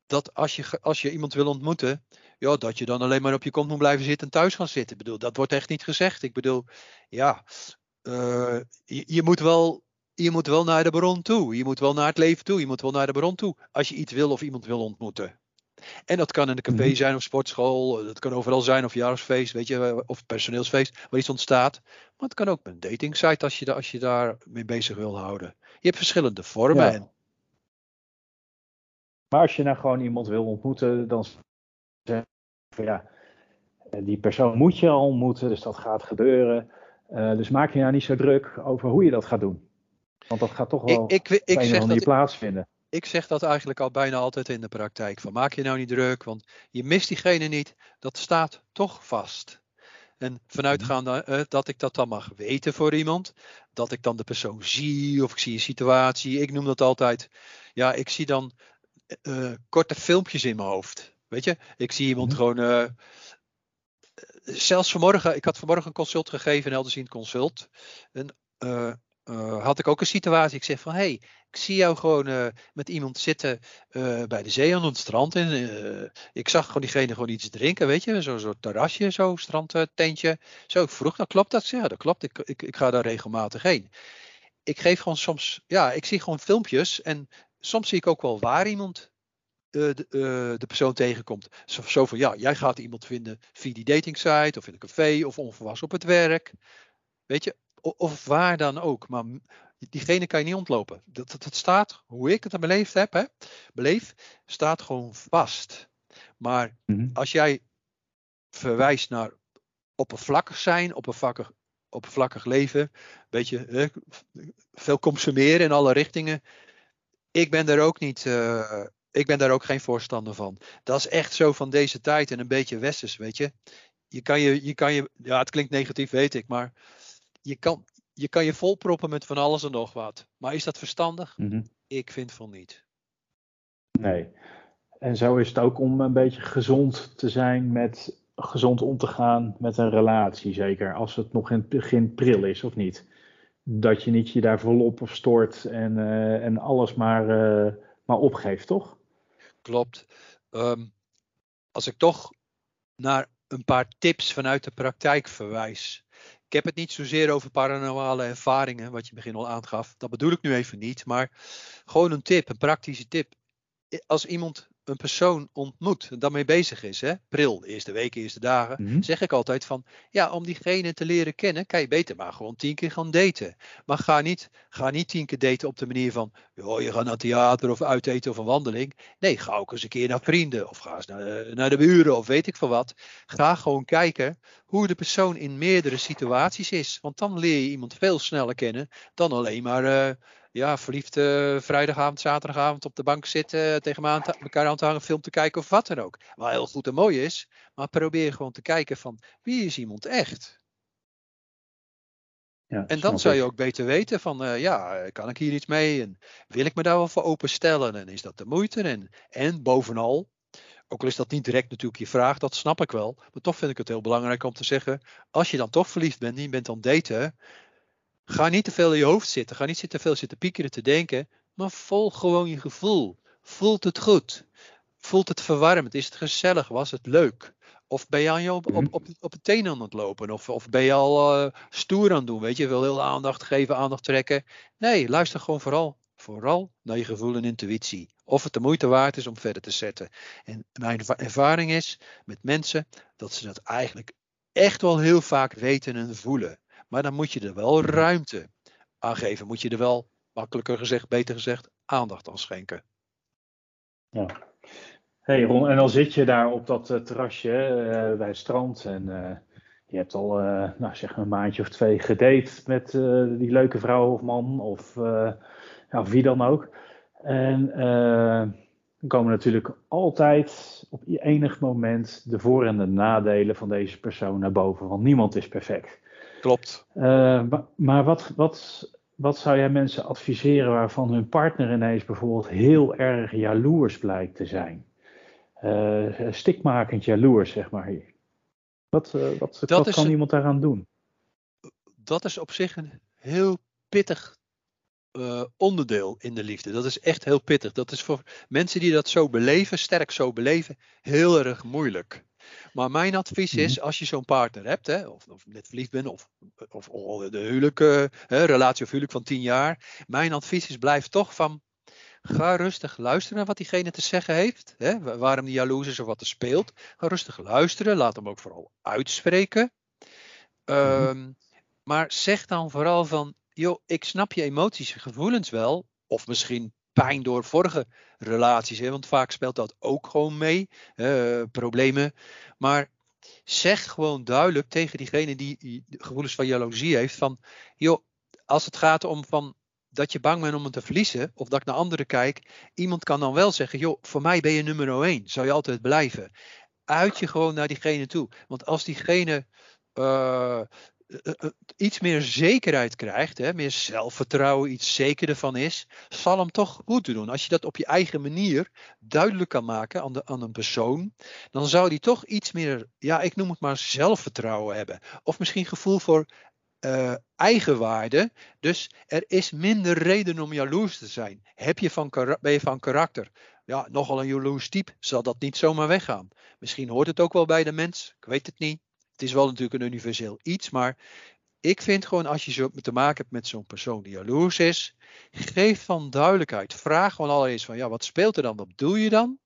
dat als je, als je iemand wil ontmoeten, ja, dat je dan alleen maar op je kont moet blijven zitten en thuis gaan zitten. Ik bedoel, dat wordt echt niet gezegd. Ik bedoel, ja, uh, je, je, moet wel, je moet wel naar de bron toe. Je moet wel naar het leven toe. Je moet wel naar de bron toe. Als je iets wil of iemand wil ontmoeten. En dat kan in een café mhm. zijn of sportschool, dat kan overal zijn, of verjaardagsfeest, weet je, of personeelsfeest, waar iets ontstaat. Maar het kan ook een dating site als je, als je daar mee bezig wil houden. Je hebt verschillende vormen. Ja. Maar als je nou gewoon iemand wil ontmoeten, dan zeg je ja, eh, die persoon moet je al ontmoeten, dus dat gaat gebeuren. Uh, dus maak je nou niet zo druk over hoe je dat gaat doen. Want dat gaat toch wel ik, ik, ik, zeg dat plaatsvinden ik zeg dat eigenlijk al bijna altijd in de praktijk. Van maak je nou niet druk, want je mist diegene niet. Dat staat toch vast. En vanuitgaande uh, dat ik dat dan mag weten voor iemand. Dat ik dan de persoon zie of ik zie een situatie. Ik noem dat altijd. Ja, ik zie dan uh, korte filmpjes in mijn hoofd. Weet je, ik zie iemand mhm. gewoon. Uh, zelfs vanmorgen, ik had vanmorgen een consult gegeven, elders zien consult. En had ik ook een situatie. Ik zeg van, hé, hey, ik zie jou gewoon uh, met iemand zitten uh, bij de zee aan het strand. En, ik zag gewoon diegene gewoon iets drinken, weet je. Zo'n soort terrasje, zo strandtentje. Zo, ik vroeg, nou klopt dat? Ja, dat klopt. Ik, ik, ik ga daar regelmatig heen. Ik geef gewoon soms, ja, ik zie gewoon filmpjes. En soms zie ik ook wel waar iemand de, de, persoon tegenkomt. Zo, zo van, ja, jij gaat iemand vinden via die dating site of in een café of onverwachts op het werk. Weet je, of waar dan ook. Maar diegene kan je niet ontlopen. Dat, dat, staat, hoe ik het beleefd heb, hè, beleef, staat gewoon vast. Maar mhm. als jij verwijst naar oppervlakkig zijn, oppervlakkig, oppervlakkig leven, beetje hè, veel consumeren in alle richtingen. Ik ben er ook niet, uh, ik ben daar ook geen voorstander van. Dat is echt zo van deze tijd en een beetje westers, weet je. Je kan je, je kan je, ja, het klinkt negatief, weet ik, maar je kan je, kan je volproppen met van alles en nog wat. Maar is dat verstandig? Mhm. Ik vind van niet. Nee. En zo is het ook om een beetje gezond te zijn met gezond om te gaan met een relatie, zeker als het nog in het begin pril is of niet. Dat je niet je daar volop op stoort en, eh, en alles maar, uh, maar opgeeft, toch? Klopt. Um, als ik toch naar een paar tips vanuit de praktijk verwijs. Heb het niet zozeer over paranormale ervaringen, wat je begin al aangaf. Dat bedoel ik nu even niet, maar gewoon een tip, een praktische tip. Als iemand een persoon ontmoet en daarmee bezig is, hè, pril, eerste weken, eerste dagen, mm -hmm. zeg ik altijd van, ja, om diegene te leren kennen, kan je beter maar gewoon tien keer gaan daten. Maar ga niet, ga niet tien keer daten op de manier van, joh, je gaat naar theater of uiteten of een wandeling. Nee, ga ook eens een keer naar vrienden of ga eens naar, naar de buren of weet ik veel wat. Ga gewoon kijken hoe de persoon in meerdere situaties is. Want dan leer je iemand veel sneller kennen dan alleen maar... Uh, ja, verliefd uh, vrijdagavond, zaterdagavond op de bank zitten, tegen elkaar aan te hangen, film te kijken of wat dan ook. Wat heel goed en mooi is, maar probeer gewoon te kijken van wie is iemand echt. Ja, en dan zou je ook beter weten van, uh, ja, kan ik hier iets mee en wil ik me daar wel voor openstellen en is dat de moeite en, en bovenal, ook al is dat niet direct natuurlijk je vraag, dat snap ik wel, maar toch vind ik het heel belangrijk om te zeggen, als je dan toch verliefd bent en je bent aan daten, Ga niet te veel in je hoofd zitten. Ga niet te veel zitten piekeren te denken. Maar volg gewoon je gevoel. Voelt het goed? Voelt het verwarmd? Is het gezellig? Was het leuk? Of ben je aan je op, op, op, op het tenen aan het lopen? Of, of ben je al uh, stoer aan het doen? Weet je, wil heel aandacht geven, aandacht trekken. Nee, luister gewoon vooral, vooral naar je gevoel en intuïtie. Of het de moeite waard is om verder te zetten. En mijn ervaring is met mensen dat ze dat eigenlijk echt wel heel vaak weten en voelen. Maar dan moet je er wel ruimte aan geven. Moet je er wel, makkelijker gezegd, beter gezegd, aandacht aan schenken. Ja. Hey Ron, en dan zit je daar op dat uh, terrasje uh, bij het strand en uh, je hebt al, nou zeg een maandje of twee gedate met die leuke vrouw of man of, ja, wie dan ook. En dan komen natuurlijk altijd op enig moment de voor- en de nadelen van deze persoon naar boven, want niemand is perfect. Klopt. Uh, maar wat, wat, wat zou jij mensen adviseren waarvan hun partner ineens bijvoorbeeld heel erg jaloers blijkt te zijn? Uh, stikmakend jaloers, zeg maar. Wat, uh, wat, wat kan iemand daaraan doen? Dat is op zich een heel pittig onderdeel in de liefde. Dat is echt heel pittig. Dat is voor mensen die dat zo beleven, sterk zo beleven, heel erg moeilijk. Maar mijn advies is, mhm. als je zo'n partner hebt, hè, of, of net verliefd bent, of, of, of de huwelijk, hè, relatie of huwelijk van tien jaar. Mijn advies is, blijf toch van, ga rustig luisteren naar wat diegene te zeggen heeft. Hè, waarom die jaloers is of wat er speelt. Ga rustig luisteren, laat hem ook vooral uitspreken. Um, maar zeg dan vooral van, joh, ik snap je emoties en gevoelens wel. Of misschien pijn door vorige relaties. Hè? Want vaak speelt dat ook gewoon mee. Problemen. Maar zeg gewoon duidelijk tegen diegene die gevoelens van jaloezie heeft. Van joh, als het gaat om van dat je bang bent om het te verliezen. Of dat ik naar anderen kijk. Iemand kan dan wel zeggen. Joh, voor mij ben je nummer 1. Zou je altijd blijven. Uit je gewoon naar diegene toe. Want als diegene eh, iets meer zekerheid krijgt, hè, meer zelfvertrouwen, iets zekerder van is, zal hem toch goed doen. Als je dat op je eigen manier duidelijk kan maken aan, de, aan een persoon, dan zou die toch iets meer, ja, ik noem het maar zelfvertrouwen hebben. Of misschien gevoel voor uh, eigenwaarde. Dus er is minder reden om jaloers te zijn. Heb je van, ben je van karakter? Ja, nogal een jaloers type, zal dat niet zomaar weggaan. Misschien hoort het ook wel bij de mens, ik weet het niet. Het is wel natuurlijk een universeel iets, maar ik vind gewoon als je zo te maken hebt met zo'n persoon die jaloers is, geef van duidelijkheid. Vraag gewoon allereerst van ja, wat speelt er dan? Wat doe je dan?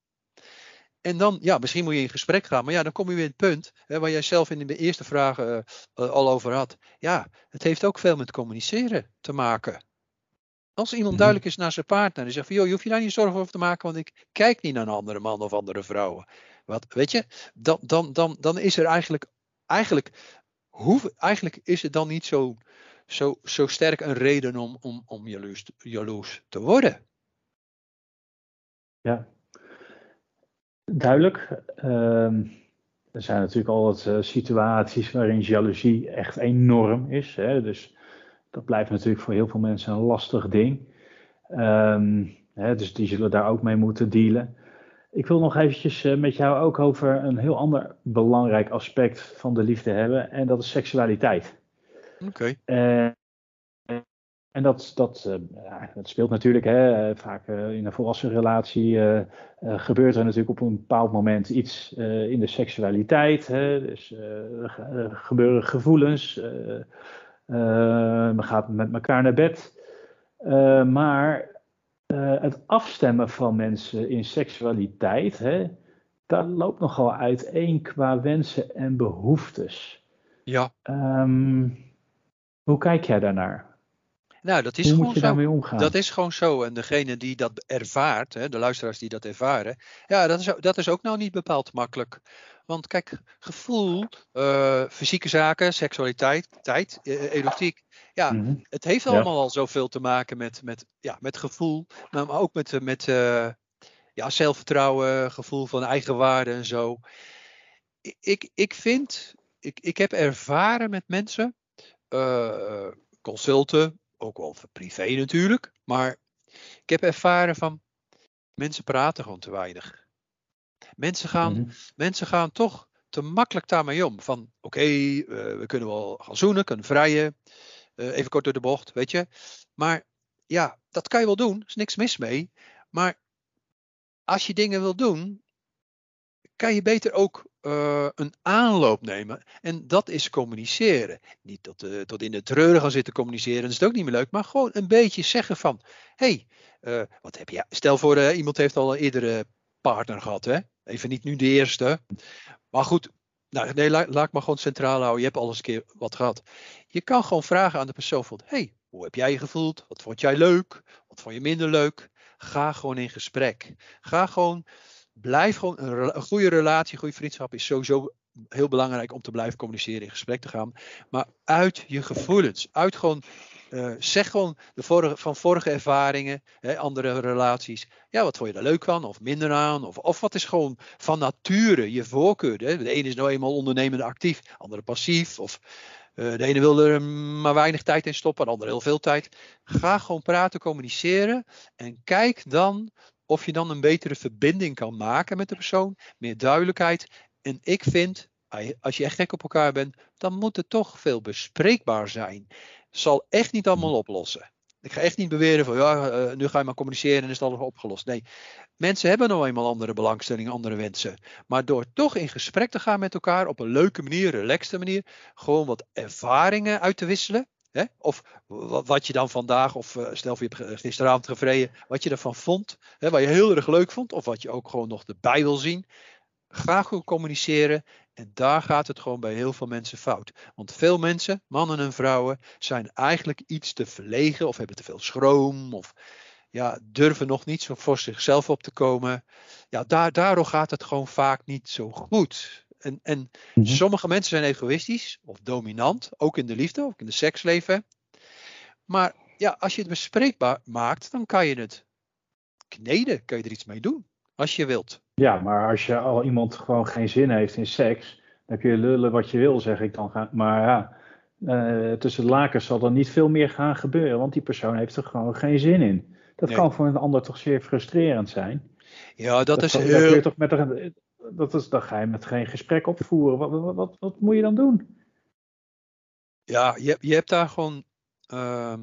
En dan, ja, misschien moet je in gesprek gaan, maar ja, dan kom je weer in het punt hè, waar jij zelf in de eerste vragen uh, uh, al over had. Ja, het heeft ook veel met communiceren te maken. Als iemand mhm. duidelijk is naar zijn partner en zegt van, joh, je hoeft je daar niet zorgen over te maken, want ik kijk niet naar een andere man of andere vrouwen. Wat, weet je, dan, dan, dan, dan is er eigenlijk eigenlijk, eigenlijk is het dan niet zo, zo, zo sterk een reden om, om, om jaloers, jaloers te worden. Ja, duidelijk. Ehm, er zijn natuurlijk altijd uh, situaties waarin jaloezie echt enorm is. Hè? Dus dat blijft natuurlijk voor heel veel mensen een lastig ding. Ehm, hè, dus die zullen daar ook mee moeten dealen. Ik wil nog eventjes uh, met jou ook over een heel ander belangrijk aspect van de liefde hebben. En dat is seksualiteit. Oké. Okay. En dat, dat, uh, ja, dat speelt natuurlijk hè, vaak uh, in een volwassen relatie. Gebeurt er natuurlijk op een bepaald moment iets in de seksualiteit. Hè, dus er gebeuren gevoelens. men gaat met elkaar naar bed. maar het afstemmen van mensen in seksualiteit. Hè, dat loopt nogal uiteen qua wensen en behoeftes. Ja. Um, hoe kijk jij daarnaar? Nou, dat is Hoe gewoon zo. Dat is gewoon zo. En degene die dat ervaart, hè, de luisteraars die dat ervaren, ja, dat is, dat is ook nou niet bepaald makkelijk. Want kijk, gevoel, uh, fysieke zaken, seksualiteit, tijd, uh, erotiek. Ja, Mhm. het heeft Ja. allemaal al zoveel te maken met, met, ja, met gevoel, maar maar ook met, eh, met uh, ja, zelfvertrouwen, gevoel van eigenwaarde en zo. Ik, ik, vind, ik, ik heb ervaren met mensen, consulten, ook wel privé natuurlijk, maar ik heb ervaren van mensen praten gewoon te weinig. Mensen gaan, Mhm. mensen gaan toch te makkelijk daarmee om. Van oké, okay, uh, we kunnen wel gaan zoenen, kunnen vrijen, uh, even kort door de bocht, weet je. Maar ja, dat kan je wel doen, er is niks mis mee. Maar als je dingen wil doen, kan je beter ook uh, een aanloop nemen. En dat is communiceren. Niet tot, uh, tot in de treuren gaan zitten communiceren, dat is ook niet meer leuk. Maar gewoon een beetje zeggen van, hé, hey, uh, wat heb je? Stel voor, iemand heeft al een eerdere partner gehad, hè? Even niet nu de eerste. Maar goed, nou, nee, laat, ik maar gewoon centraal houden. Je hebt al eens een keer wat gehad. Je kan gewoon vragen aan de persoon van, hey, hoe heb jij je gevoeld? Wat vond jij leuk? Wat vond je minder leuk? Ga gewoon in gesprek. Ga gewoon blijf gewoon een, goede relatie, goede vriendschap is sowieso heel belangrijk om te blijven communiceren, in gesprek te gaan. Maar uit je gevoelens, uit gewoon, uh, zeg gewoon de vorige, van vorige ervaringen, hè, andere relaties. Ja, wat vond je daar leuk van of minder aan? Of, of wat is gewoon van nature je voorkeur? Hè? De ene is nou eenmaal ondernemend actief, de andere passief. Of uh, de ene wil er maar weinig tijd in stoppen, de andere heel veel tijd. Ga gewoon praten, communiceren en kijk dan of je dan een betere verbinding kan maken met de persoon, meer duidelijkheid. En ik vind, als je echt gek op elkaar bent, dan moet het toch veel bespreekbaar zijn. Zal echt niet allemaal oplossen. Ik ga echt niet beweren van ja, uh, nu ga je maar communiceren en is het alles opgelost. Nee, mensen hebben nou eenmaal andere belangstellingen, andere wensen. Maar door toch in gesprek te gaan met elkaar op een leuke manier, relaxte manier, gewoon wat ervaringen uit te wisselen. Hè? Of wat je dan vandaag, of uh, stel je hebt gisteravond gevreden, wat je ervan vond, hè, wat je heel erg leuk vond, of wat je ook gewoon nog erbij wil zien. Graag goed communiceren. En daar gaat het gewoon bij heel veel mensen fout. Want veel mensen, mannen en vrouwen, zijn eigenlijk iets te verlegen of hebben te veel schroom. Of ja, durven nog niet zo voor zichzelf op te komen. Ja, daar, daardoor gaat het gewoon vaak niet zo goed. En, en mm-hmm. sommige mensen zijn egoïstisch of dominant, ook in de liefde, ook in de seksleven. Maar ja, als je het bespreekbaar maakt, dan kan je het kneden, kan je er iets mee doen, als je wilt. Ja, maar als je al iemand gewoon geen zin heeft in seks, dan kun je lullen wat je wil, zeg ik dan. Maar ja, uh, tussen de lakens zal er niet veel meer gaan gebeuren, want die persoon heeft er gewoon geen zin in. Dat nee. kan voor een ander toch zeer frustrerend zijn. Ja, dat, dat is kan, heel... Je toch met een, dat is, dan ga je met geen gesprek opvoeren. Wat, wat, wat, wat moet je dan doen? Ja, je, je hebt daar gewoon. Uh,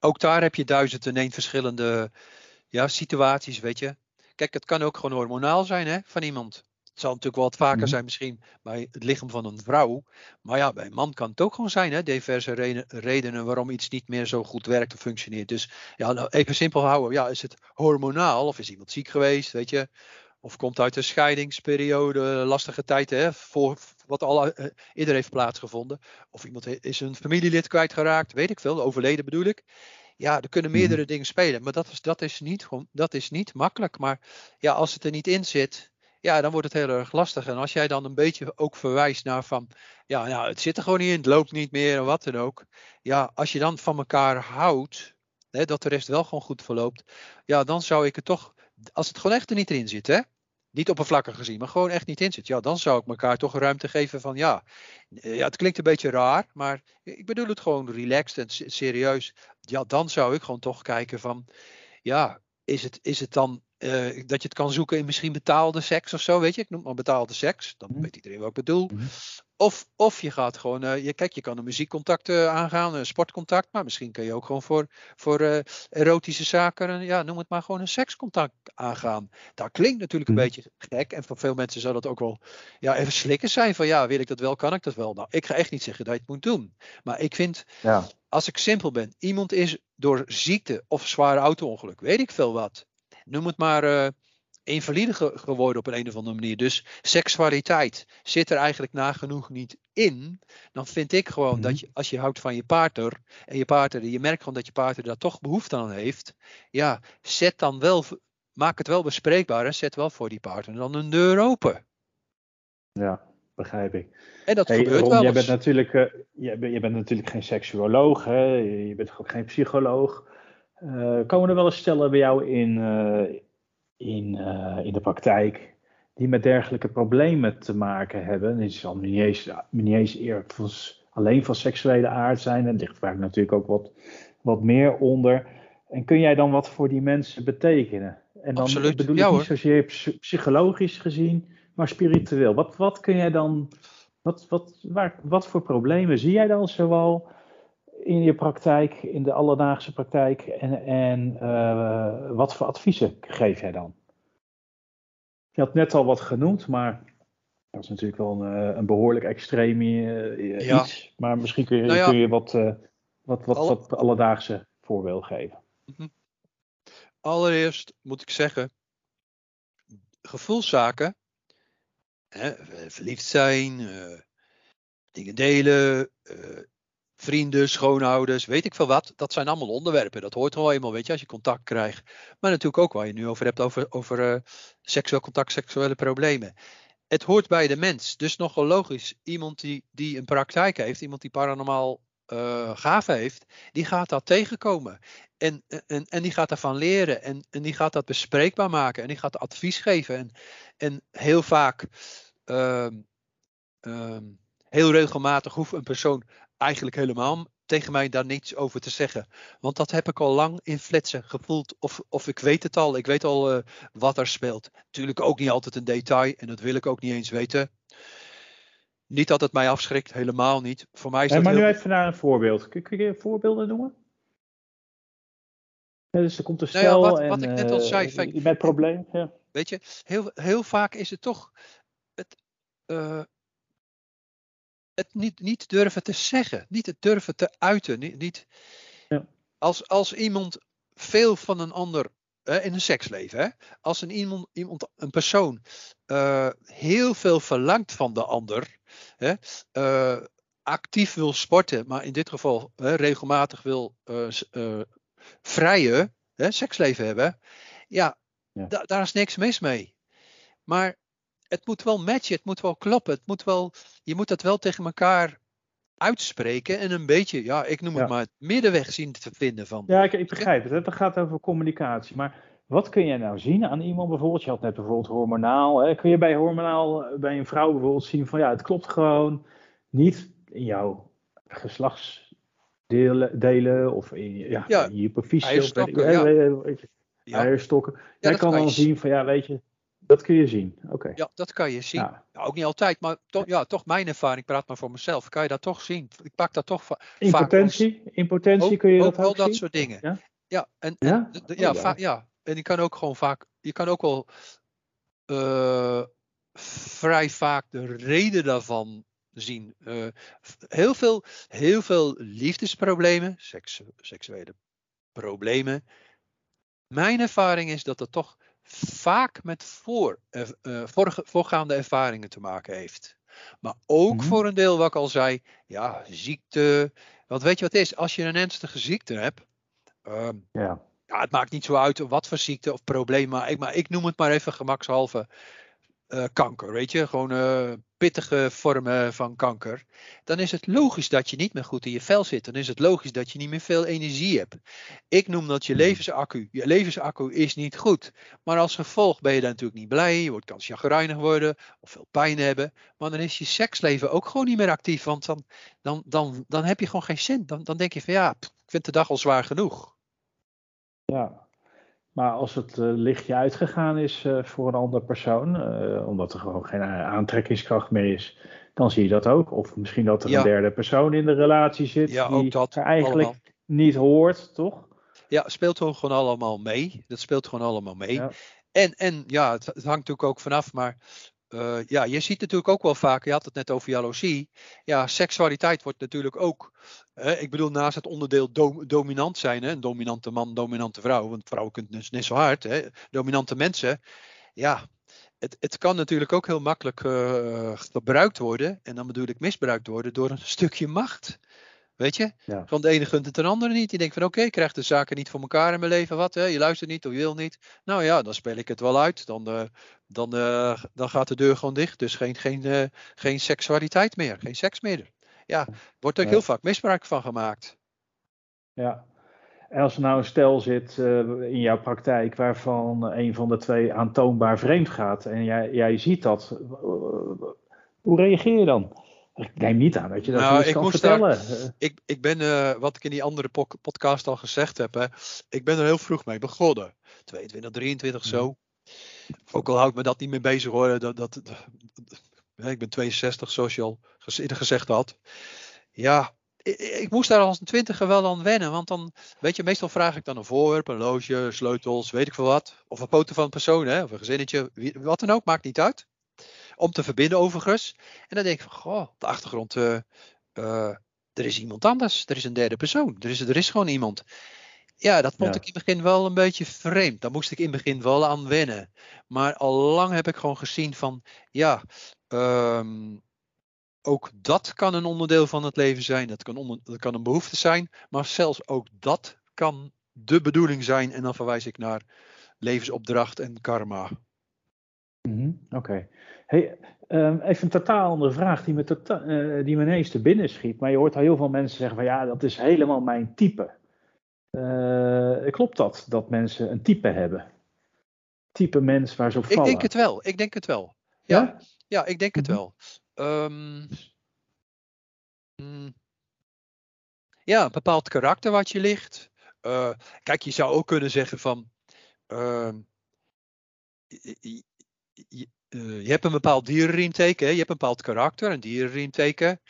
ook daar heb je duizend en één verschillende ja, situaties, weet je. Kijk, het kan ook gewoon hormonaal zijn hè, van iemand. Het zal natuurlijk wel wat vaker Mhm. zijn misschien bij het lichaam van een vrouw. Maar ja, bij een man kan het ook gewoon zijn. Hè? Diverse reden- redenen waarom iets niet meer zo goed werkt of functioneert. Dus ja, nou, even simpel houden. Ja, is het hormonaal of is iemand ziek geweest, weet je? Of komt uit een scheidingsperiode, lastige tijd, hè, voor wat al eh, eerder heeft plaatsgevonden. Of iemand is een familielid kwijtgeraakt, weet ik veel, overleden bedoel ik. Ja, er kunnen meerdere dingen spelen, maar dat is, dat, is niet, dat is niet makkelijk. Maar ja, als het er niet in zit, ja, dan wordt het heel erg lastig. En als jij dan een beetje ook verwijst naar van, ja, nou, het zit er gewoon niet in, het loopt niet meer en wat dan ook. Ja, als je dan van elkaar houdt, hè, dat de rest wel gewoon goed verloopt, ja, dan zou ik het toch, als het gewoon echt er niet in zit, hè, niet oppervlakkig gezien, maar gewoon echt niet in zit. Ja, dan zou ik elkaar toch ruimte geven van ja. Ja, het klinkt een beetje raar, maar ik bedoel het gewoon relaxed en se- serieus. Ja, dan zou ik gewoon toch kijken van ja, is het, is het dan eh, dat je het kan zoeken in misschien betaalde seks of zo, weet je? Ik noem maar betaalde seks, dan Mhm. weet iedereen wat ik bedoel. Of, of je gaat gewoon, eh, je, kijk, je kan een muziekcontact eh, aangaan, een sportcontact, maar misschien kun je ook gewoon voor, voor eh, erotische zaken, een- ja, noem het maar gewoon een sekscontact aangaan. Dat klinkt natuurlijk een Mhm. beetje gek en voor veel mensen zou dat ook wel ja, even slikken zijn van ja, wil ik dat wel, kan ik dat wel? Nou, ik ga echt niet zeggen dat je het moet doen, maar ik vind Ja. als ik simpel ben, iemand is door ziekte of zware auto-ongeluk, weet ik veel wat. Noem het maar invalide ge- geworden op een, een of andere manier. Dus seksualiteit zit er eigenlijk nagenoeg niet in. Dan vind ik gewoon Mhm. dat je, als je houdt van je partner en je partner, je merkt gewoon dat je partner daar toch behoefte aan heeft. Ja, zet dan wel, maak het wel bespreekbaar en zet wel voor die partner dan een deur open. ja, begrijp ik. En dat Hey, gebeurt Ron, wel jij bent, natuurlijk, eh, jij, bent, jij bent natuurlijk geen seksuoloog, hè? je bent ook geen psycholoog. Eh, komen er wel eens stellen bij jou in, eh, in, eh, in de praktijk die met dergelijke problemen te maken hebben? Het zal niet eens, niet eens eer van, s- alleen van seksuele aard zijn, er ligt vaak natuurlijk ook wat, wat meer onder. En kun jij dan wat voor die mensen betekenen? En dan Absoluut, bedoel ja, ik niet zozeer psy- psychologisch gezien, maar spiritueel. Wat, wat kun jij dan wat, wat, waar, wat voor problemen zie jij dan zoal in je praktijk, in de alledaagse praktijk? En, en eh, wat voor adviezen geef jij dan? Je had net al wat genoemd, maar dat is natuurlijk wel een, eh, een behoorlijk extreem eh, Ja. iets. Maar misschien kun je, Nou ja. kun je wat, eh, wat, wat, Alle- wat alledaagse voorbeeld geven. Allereerst moet ik zeggen, gevoelszaken, hè, verliefd zijn, dingen delen, vrienden, schoonouders, weet ik veel wat, dat zijn allemaal onderwerpen. Dat hoort gewoon eenmaal, weet je, als je contact krijgt. Maar natuurlijk ook waar je nu over hebt, over, over eh, seksueel contact, seksuele problemen. Het hoort bij de mens. Dus nogal logisch, iemand die, die een praktijk heeft, iemand die paranormaal eh gaven heeft, die gaat dat tegenkomen. En, en, en die gaat daarvan leren. En, en die gaat dat bespreekbaar maken. En die gaat advies geven. En, en heel vaak, ehm, ehm, heel regelmatig hoeft een persoon eigenlijk helemaal tegen mij daar niets over te zeggen. Want dat heb ik al lang in flitsen gevoeld. Of, of ik weet het al. Ik weet al eh, wat er speelt. Natuurlijk ook niet altijd een detail. En dat wil ik ook niet eens weten. Niet dat het mij afschrikt. Helemaal niet. Voor mij is maar heel... nu even naar een voorbeeld. Kun, kun je voorbeelden noemen? Ja, dus er komt een Nou ja, stel wat- en wat ik net al eh, zei, Frank. met probleem. Ja. Weet je, heel, heel vaak is het toch het, eh, het niet, niet durven te zeggen, niet het durven te uiten. Niet, niet, Ja. als, als iemand veel van een ander hè, in een seksleven, hè, als een, iemand, iemand, een persoon eh, heel veel verlangt van de ander, hè, eh, actief wil sporten, maar in dit geval hè, regelmatig wil eh, vrije hè, seksleven hebben, ja, Ja. da- daar is niks mis mee. Maar het moet wel matchen, het moet wel kloppen, het moet wel, je moet dat wel tegen elkaar uitspreken en een beetje, ja, ik noem het Ja. maar, het middenweg zien te vinden van. Ja, ik, ik begrijp het. Het gaat over communicatie. Maar wat kun je nou zien aan iemand bijvoorbeeld? Je had net bijvoorbeeld hormonaal. Hè? Kun je bij hormonaal, eh, bij een vrouw bijvoorbeeld zien van ja, het klopt gewoon niet in jouw geslachtsdelen delen of in, je- ja, Ja, in je of eierstokken, ja. Eierstokken. Jij kan dan zien. zien van ja, weet je, dat kun je zien. Oké. ja, dat kan je zien. Ja. Ja, ook niet altijd, maar toch, ja, toch mijn ervaring, ik praat maar voor mezelf, kan je dat toch zien. Ik pak dat toch va- vaak als- Impotentie, ook, kun je ook dat wel ook dat zien? soort dingen. Ja? Ja, en, en Ja? Oh, ja, en je kan ook gewoon vaak, je kan ook wel eh, vrij vaak de reden daarvan zien. Eh, heel, veel, heel veel liefdesproblemen, seks, seksuele problemen. Mijn ervaring is dat het toch vaak met voor, eh, eh, vorige, voorgaande ervaringen te maken heeft. Maar ook Mhm. voor een deel, wat ik al zei, ja, ziekte. Want weet je wat het is? Als je een ernstige ziekte hebt, ehm, Ja. ja, het maakt niet zo uit wat voor ziekte of probleem, maar ik, maar ik noem het maar even gemakshalve. Eh, kanker, weet je, gewoon uh, pittige vormen van kanker, dan is het logisch dat je niet meer goed in je vel zit. Dan is het logisch dat je niet meer veel energie hebt. Ik noem dat je hmm. levensaccu. Je levensaccu is niet goed. Maar als gevolg ben je daar natuurlijk niet blij. Je wordt kans chagrijnig worden of veel pijn hebben. Maar dan is je seksleven ook gewoon niet meer actief. Want dan, dan, dan, dan heb je gewoon geen zin. Dan, dan denk je van ja, ik vind de dag al zwaar genoeg. Ja, maar als het uh, lichtje uitgegaan is uh, voor een andere persoon, uh, omdat er gewoon geen aantrekkingskracht meer is, dan zie je dat ook. Of misschien dat er ja. een derde persoon in de relatie zit ja, die ook dat, er eigenlijk allemaal. niet hoort, toch? Ja, speelt gewoon allemaal mee. Dat speelt gewoon allemaal mee. Ja. En, en ja, het, het, hangt natuurlijk ook vanaf, maar uh, ja, je ziet natuurlijk ook wel vaak, je had het net over jaloezie. Ja, seksualiteit wordt natuurlijk ook, hè, ik bedoel naast het onderdeel do dominant zijn, hè, een dominante man, dominante vrouw, want vrouwen kunnen dus net zo hard, hè, dominante mensen. Ja, het, het kan natuurlijk ook heel makkelijk uh, gebruikt worden, en dan bedoel ik misbruikt worden, door een stukje macht. Weet je? Ja. Van de ene gunt het de andere niet. Die denkt van oké, okay, ik krijg de zaken niet voor elkaar in mijn leven. Wat? Hè? Je luistert niet of je wil niet. Nou ja, dan speel ik het wel uit. Dan, uh, dan, uh, dan gaat de deur gewoon dicht. Dus geen, geen, uh, geen seksualiteit meer. Geen seks meer. Ja, wordt er ja. heel vaak misbruik van gemaakt. Ja. En als er nou een stel zit in jouw praktijk waarvan een van de twee aantoonbaar vreemd gaat en jij, jij ziet dat, hoe reageer je dan? Ik neem niet aan dat je dat nou, ik kan vertellen. Daar, ik, ik ben, uh, wat ik in die andere podcast al gezegd heb, hè, ik ben er heel vroeg mee begonnen. 22, 23 zo. Ook al houdt me dat niet meer bezig hoor. Dat, dat, dat, ik ben 62, zoals je al gezegd had. Ja, ik, ik, moest daar als een twintiger wel aan wennen. Want dan, weet je, meestal vraag ik dan een voorwerp, een loge, sleutels, weet ik veel wat. Of een foto van een persoon, hè, of een gezinnetje, wie, wat dan ook, maakt niet uit om te verbinden overigens. En dan denk ik van, goh, de achtergrond, uh, uh, er is iemand anders. Er is een derde persoon. Er is, er is gewoon iemand. Ja, dat vond ja. ik in het begin wel een beetje vreemd. Daar moest ik in het begin wel aan wennen. Maar al lang heb ik gewoon gezien van, ja, um, ook dat kan een onderdeel van het leven zijn. Dat kan, onder, dat kan een behoefte zijn. Maar zelfs ook dat kan de bedoeling zijn. En dan verwijs ik naar levensopdracht en karma. Mm -hmm, Oké. Okay. Hey, um, even een totaal andere vraag die me, tota uh, die me ineens te binnen schiet. Maar je hoort al heel veel mensen zeggen van ja, dat is helemaal mijn type. Uh, klopt dat, dat mensen een type hebben? Type mens waar ze op vallen? Ik denk het wel, ik denk het wel. Ja, ja, ja ik denk het mm -hmm. wel. Um, mm, ja, een bepaald karakter wat je ligt. Uh, kijk, je zou ook kunnen zeggen van... Uh, je, je hebt een bepaald dierenriemteken, je hebt een bepaald karakter, een dierenriemteken.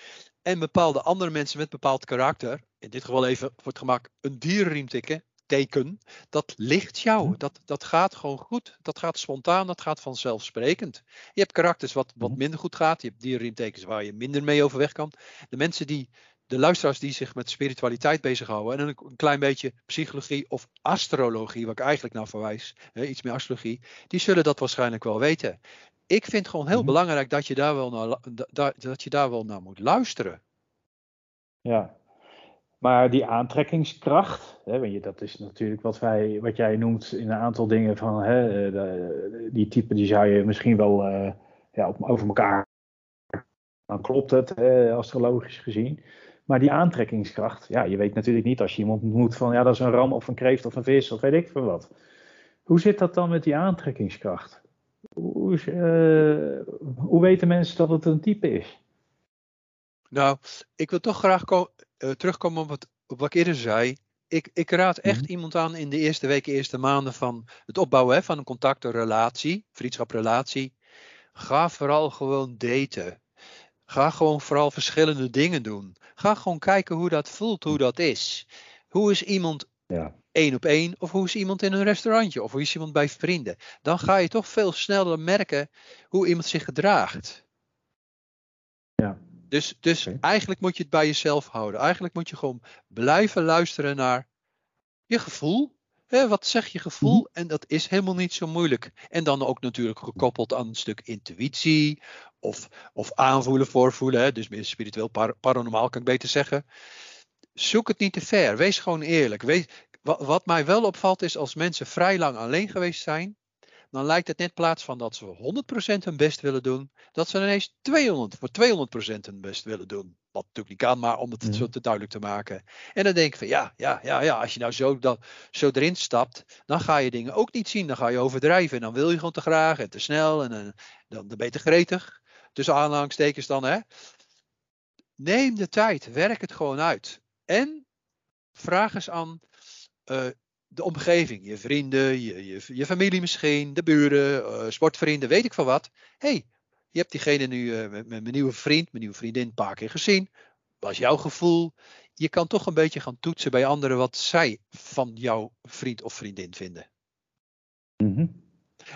En bepaalde andere mensen met bepaald karakter, in dit geval even voor het gemak een dierenriemteken, teken, dat ligt jou. Mhm. Dat, dat gaat gewoon goed. Dat gaat spontaan, dat gaat vanzelfsprekend. Je hebt karakters wat, wat mhm. minder goed gaat. Je hebt dierenriemtekens waar je minder mee overweg kan. De mensen die de luisteraars die zich met spiritualiteit bezighouden en een, klein beetje psychologie of astrologie, wat ik eigenlijk naar verwijs, iets meer astrologie, die zullen dat waarschijnlijk wel weten. Ik vind gewoon heel mm -hmm. belangrijk dat je, daar wel naar, dat, dat je daar wel naar moet luisteren. Ja, maar die aantrekkingskracht, hè, dat is natuurlijk wat, wij, wat jij noemt in een aantal dingen van hè, de, die type die zou je misschien wel uh, ja, over elkaar. Dan klopt het, hè, astrologisch gezien. Maar die aantrekkingskracht, ja, je weet natuurlijk niet als je iemand ontmoet van ja, dat is een ram of een kreeft of een vis of weet ik veel wat. Hoe zit dat dan met die aantrekkingskracht? Hoe, uh, hoe weten mensen dat het een type is? Nou, ik wil toch graag uh, terugkomen op wat, op wat ik eerder zei. Ik, ik raad echt mm -hmm. iemand aan in de eerste weken, eerste maanden van het opbouwen hè, van een contact, een relatie, vriendschaprelatie. Ga vooral gewoon daten. Ga gewoon vooral verschillende dingen doen. Ga gewoon kijken hoe dat voelt, hoe dat is. Hoe is iemand ja. Één op één, of hoe is iemand in een restaurantje, of hoe is iemand bij vrienden? Dan ga je toch veel sneller merken hoe iemand zich gedraagt. Ja. Dus, dus okay. eigenlijk moet je het bij jezelf houden. Eigenlijk moet je gewoon blijven luisteren naar je gevoel. Hè, wat zegt je gevoel? Mm -hmm. En dat is helemaal niet zo moeilijk. En dan ook natuurlijk gekoppeld aan een stuk intuïtie. Of, of aanvoelen, voorvoelen. Hè, dus meer spiritueel, par paranormaal kan ik beter zeggen. Zoek het niet te ver. Wees gewoon eerlijk. Wees, wat, wat mij wel opvalt is als mensen vrij lang alleen geweest zijn. dan lijkt het net plaats van dat ze 100% hun best willen doen, dat ze ineens 200 voor 200% hun best willen doen. Wat natuurlijk niet kan, maar om het zo te duidelijk te maken. En dan denk ik van ja, ja, ja, ja, als je nou zo, dat, zo erin stapt, dan ga je dingen ook niet zien. Dan ga je overdrijven en dan wil je gewoon te graag en te snel en, en dan, dan ben je te gretig. Tussen aanhalingstekens dan, hè. Neem de tijd, werk het gewoon uit. En vraag eens aan uh, de omgeving, je vrienden, je, je, je familie misschien, de buren, uh, sportvrienden, weet ik van wat. hey, je hebt diegene nu uh, met, mijn nieuwe vriend, mijn nieuwe vriendin een paar keer gezien. Was jouw gevoel? Je kan toch een beetje gaan toetsen bij anderen wat zij van jouw vriend of vriendin vinden. Mm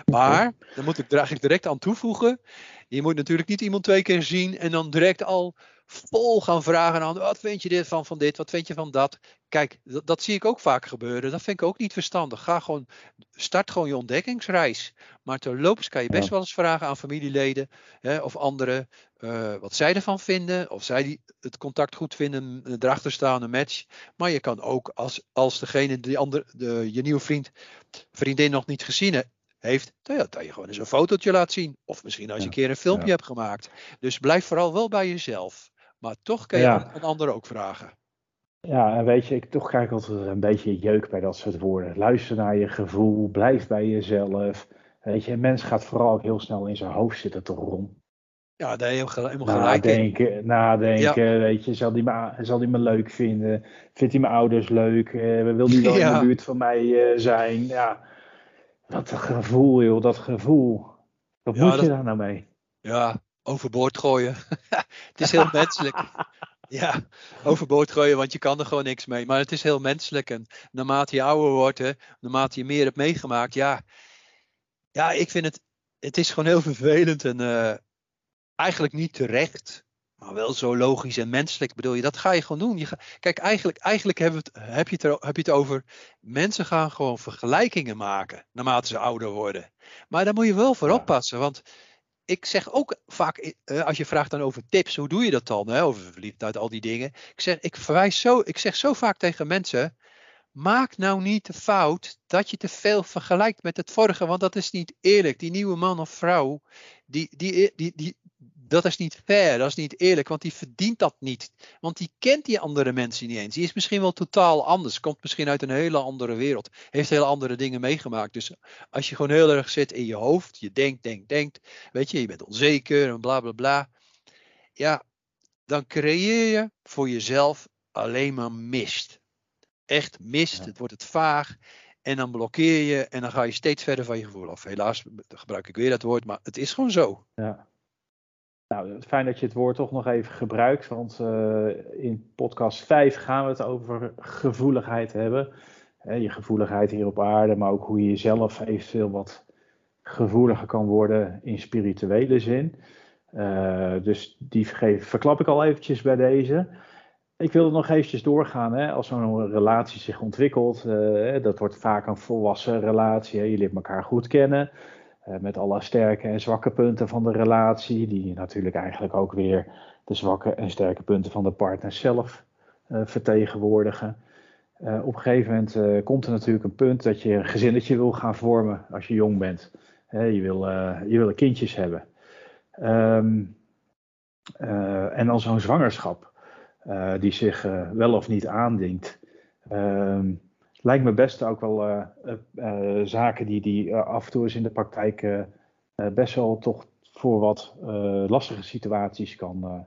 Maar, dan moet ik eigenlijk direct aan toevoegen. Je moet natuurlijk niet iemand twee keer zien en dan direct al vol gaan vragen aan wat vind je dit van, van dit, wat vind je van dat. Kijk, dat, dat, zie ik ook vaak gebeuren. Dat vind ik ook niet verstandig. Ga gewoon, start gewoon je ontdekkingsreis. Maar terloops kan je best wel eens vragen aan familieleden hè, of anderen uh, wat zij ervan vinden. Of zij die het contact goed vinden, erachter staan, een match. Maar je kan ook als, als degene, die andere, de, je nieuwe vriend, vriendin nog niet gezien heeft, dat je gewoon eens een fotootje laat zien. Of misschien als je een keer een filmpje hebt gemaakt. Dus blijf vooral wel bij jezelf. Maar toch kan je een ander ook vragen. Ja, en weet je, ik toch krijg altijd een beetje jeuk bij dat soort woorden. Luister naar je gevoel, blijf bij jezelf. Weet je, een mens gaat vooral ook heel snel in zijn hoofd zitten te rond. Ja, daar heb je helemaal gelijk nadenken, Nadenken, weet je, zal die, me, zal die me leuk vinden? Vindt hij mijn ouders leuk? Uh, wil die wel ja. in de buurt van mij uh, zijn? Ja, dat gevoel, joh, dat gevoel. Wat ja, moet dat, je daar nou mee? Ja, overboord gooien. het is heel menselijk. Ja, overboord gooien, want je kan er gewoon niks mee. Maar het is heel menselijk. En naarmate je ouder wordt, hè, naarmate je meer hebt meegemaakt, ja, ja, ik vind het, het is gewoon heel vervelend en uh, eigenlijk niet terecht. Maar wel zo logisch en menselijk bedoel je, dat ga je gewoon doen. Je ga, kijk, eigenlijk, eigenlijk heb, het, heb, je het er, heb je het over, mensen gaan gewoon vergelijkingen maken naarmate ze ouder worden. Maar daar moet je wel voor oppassen, want ik zeg ook vaak, uh, als je vraagt dan over tips, hoe doe je dat dan? Hè? Over verliefdheid, al die dingen. Ik zeg, ik verwijs zo, ik zeg zo vaak tegen mensen, maak nou niet de fout dat je te veel vergelijkt met het vorige, want dat is niet eerlijk. Die nieuwe man of vrouw, die, die, die, die, dat is niet fair, dat is niet eerlijk, want die verdient dat niet. Want die kent die andere mensen niet eens. Die is misschien wel totaal anders, komt misschien uit een hele andere wereld, heeft hele andere dingen meegemaakt. Dus als je gewoon heel erg zit in je hoofd, je denkt, denkt, denkt, weet je, je bent onzeker en bla bla bla. Ja, dan creëer je voor jezelf alleen maar mist. Echt mist, het wordt het vaag. En dan blokkeer je en dan ga je steeds verder van je gevoel af. Helaas gebruik ik weer dat woord, maar het is gewoon zo. Ja. Nou, fijn dat je het woord toch nog even gebruikt, want uh, in podcast 5 gaan we het over gevoeligheid hebben. je gevoeligheid hier op aarde, maar ook hoe je jezelf eventueel wat gevoeliger kan worden in spirituele zin. Uh, dus die verklap ik al eventjes bij deze. Ik wil nog eventjes doorgaan. Hè, als zo'n relatie zich ontwikkelt, uh, dat wordt vaak een volwassen relatie. Hè, je leert elkaar goed kennen. Eh, met alle sterke en zwakke punten van de relatie, die natuurlijk eigenlijk ook weer de zwakke en sterke punten van de partner zelf uh, vertegenwoordigen. Uh, op een gegeven moment komt er natuurlijk een punt dat je een gezinnetje wil gaan vormen als je jong bent. je, wil, je wil kindjes hebben. Um, en dan zo'n zwangerschap, die zich wel of niet aandient. Um, lijkt me best ook wel uh, uh, zaken die, die af en toe eens in de praktijk best wel toch voor wat lastige situaties kan,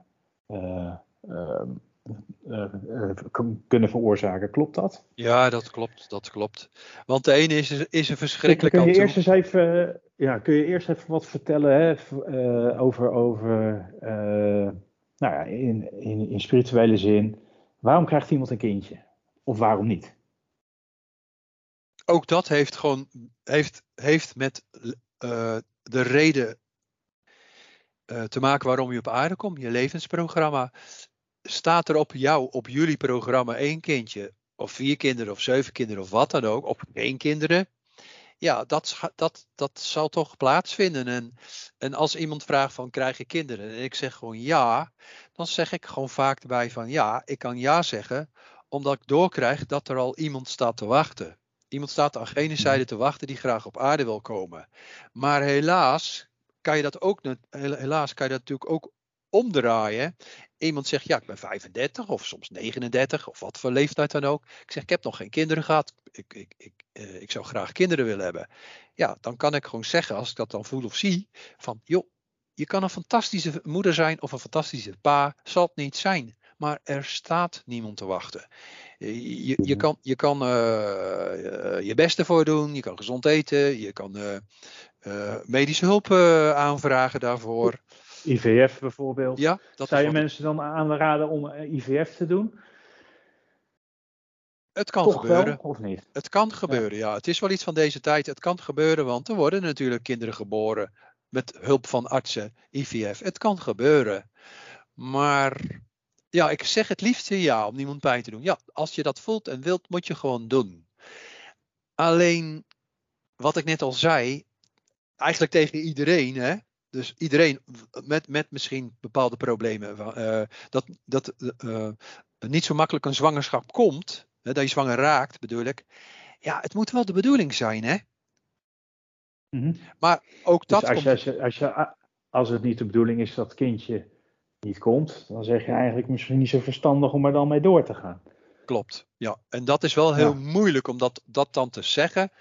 kunnen veroorzaken. Klopt dat? Ja, dat klopt. Dat klopt. Want de ene is, is een verschrikkelijk. Kun je, eerst eens even, ja, kun je eerst even wat vertellen hè, over, over nou ja, in, in, in spirituele zin. Waarom krijgt iemand een kindje? Of waarom niet? Ook dat heeft gewoon heeft, heeft met uh, de reden uh, te maken waarom je op aarde komt. Je levensprogramma. Staat er op jou, op jullie programma één kindje, of vier kinderen, of zeven kinderen, of wat dan ook, of één kinderen? Ja, dat, dat, dat zal toch plaatsvinden. En, en als iemand vraagt van krijg je kinderen? En ik zeg gewoon ja, dan zeg ik gewoon vaak erbij van ja, ik kan ja zeggen, omdat ik doorkrijg dat er al iemand staat te wachten Iemand staat aan gene zijde te wachten die graag op aarde wil komen. Maar helaas kan je dat ook, helaas kan je dat natuurlijk ook omdraaien. Iemand zegt, ja, ik ben 35 of soms 39 of wat voor leeftijd dan ook. Ik zeg, ik heb nog geen kinderen gehad. Ik, ik, ik, uh, ik zou graag kinderen willen hebben. Ja, dan kan ik gewoon zeggen, als ik dat dan voel of zie, van joh, je kan een fantastische moeder zijn of een fantastische pa, zal het niet zijn. Maar er staat niemand te wachten. Je, je, je kan, je, kan uh, je best ervoor doen, je kan gezond eten, je kan uh, medische hulp aanvragen daarvoor. IVF bijvoorbeeld. Ja, dat Zou je mensen dan aanraden om IVF te doen? Het kan gebeuren. of niet? Het kan gebeuren, ja. Het is wel iets van deze tijd. Het kan gebeuren, want er worden natuurlijk kinderen geboren met hulp van artsen, IVF. Het kan gebeuren. Maar ja, ik zeg het liefste ja om niemand pijn te doen. Ja, als je dat voelt en wilt, moet je gewoon doen. Alleen, wat ik net al zei, eigenlijk tegen iedereen, hè, dus iedereen met, met misschien bepaalde problemen, uh, dat, dat uh, niet zo makkelijk een zwangerschap komt, hè, dat je zwanger raakt, bedoel ik. Ja, het moet wel de bedoeling zijn, hè? Mhm. Maar ook dus dat. als, je, als, je, als, je, als het niet de bedoeling is dat kindje niet komt, dan zeg je eigenlijk misschien niet zo verstandig om er dan mee door te gaan. Klopt, ja. En dat is wel heel moeilijk om dat, dat dan te zeggen.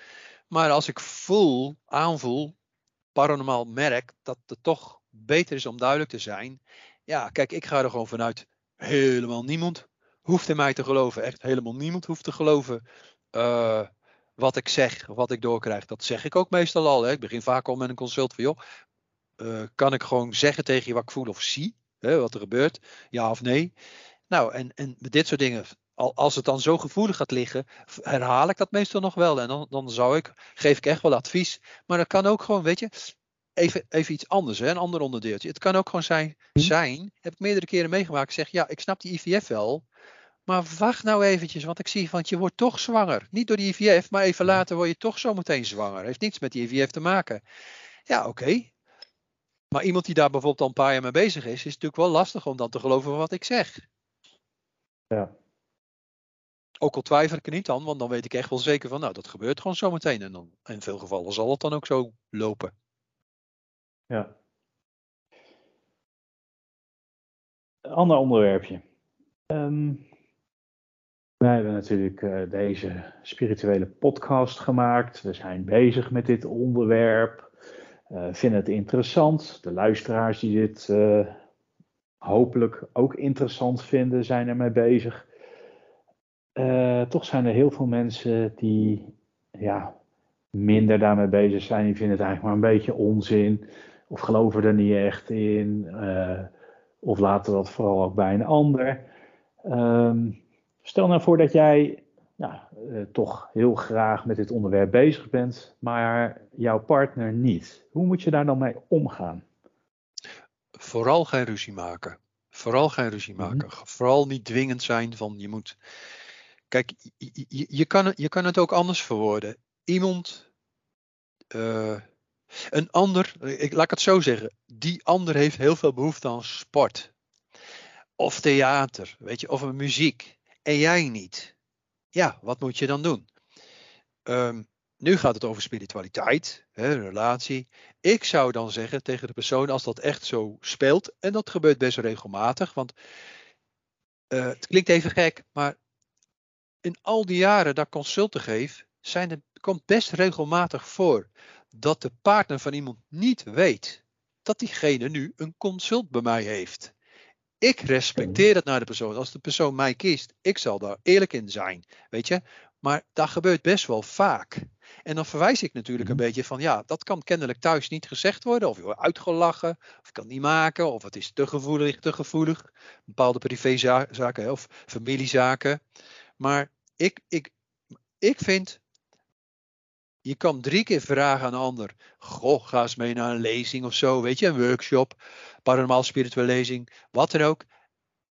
Maar als ik voel, aanvoel, paranormaal merk dat het toch beter is om duidelijk te zijn. Ja, kijk, ik ga er gewoon vanuit. Helemaal niemand hoeft in mij te geloven. Echt helemaal niemand hoeft te geloven. Uh, wat ik zeg, wat ik doorkrijg. Dat zeg ik ook meestal al. Hè. Ik begin vaak al met een consult van joh. Uh, kan ik gewoon zeggen tegen je wat ik voel of zie? Hè, wat er gebeurt? Ja of nee? Nou, en, en met dit soort dingen, als het dan zo gevoelig gaat liggen, herhaal ik dat meestal nog wel. En dan, dan zou ik, geef ik echt wel advies. Maar dat kan ook gewoon, weet je, even, even iets anders, hè, een ander onderdeeltje. Het kan ook gewoon zijn, hm. zijn, heb ik meerdere keren meegemaakt. Zeg, ja, ik snap die IVF wel. Maar wacht nou eventjes, want ik zie, want je wordt toch zwanger. Niet door die IVF, maar even later word je toch zometeen zwanger. Heeft niets met die IVF te maken. Ja, oké. Maar iemand die daar bijvoorbeeld al een paar jaar mee bezig is, is natuurlijk wel lastig om dan te geloven wat ik zeg. Ja. Ook al twijfel ik er niet aan, want dan weet ik echt wel zeker van, nou, dat gebeurt gewoon zometeen. En dan, in veel gevallen zal het dan ook zo lopen. Ja. Ander onderwerpje. Um, wij hebben natuurlijk uh, deze spirituele podcast gemaakt. We zijn bezig met dit onderwerp. Uh, vinden het interessant. De luisteraars die dit uh, hopelijk ook interessant vinden, zijn ermee bezig. toch zijn er heel veel mensen die ja, minder daarmee bezig zijn. Die vinden het eigenlijk maar een beetje onzin. Of geloven er niet echt in. of laten dat vooral ook bij een ander. Um, Stel nou voor dat jij nou, uh, toch heel graag met dit onderwerp bezig bent, maar jouw partner niet. Hoe moet je daar dan mee omgaan? Vooral geen ruzie maken. Vooral geen ruzie mhm. maken. Vooral niet dwingend zijn van je moet. Kijk, je, je, je, kan, het, je kan het ook anders verwoorden. Iemand. Uh, een ander, ik, laat ik het zo zeggen. Die ander heeft heel veel behoefte aan sport. Of theater, weet je, of muziek en jij niet. Ja, wat moet je dan doen? Um, nu gaat het over spiritualiteit, hè, relatie. Ik zou dan zeggen tegen de persoon, als dat echt zo speelt, en dat gebeurt best regelmatig, want uh, het klinkt even gek, maar in al die jaren dat ik consulten geef, zijn er, komt best regelmatig voor dat de partner van iemand niet weet dat diegene nu een consult bij mij heeft. Ik respecteer het naar de persoon. Als de persoon mij kiest, ik zal daar eerlijk in zijn. Weet je? Maar dat gebeurt best wel vaak. En dan verwijs ik natuurlijk een mhm. beetje van, ja, dat kan kennelijk thuis niet gezegd worden. Of je wordt uitgelachen, of je kan het niet maken, of het is te gevoelig, te gevoelig. Bepaalde privézaken of familiezaken. Maar ik, ik, ik vind, je kan drie keer vragen aan een ander. Goh, ga eens mee naar een lezing of zo, weet je, een workshop paranormaal spirituele lezing, wat dan ook.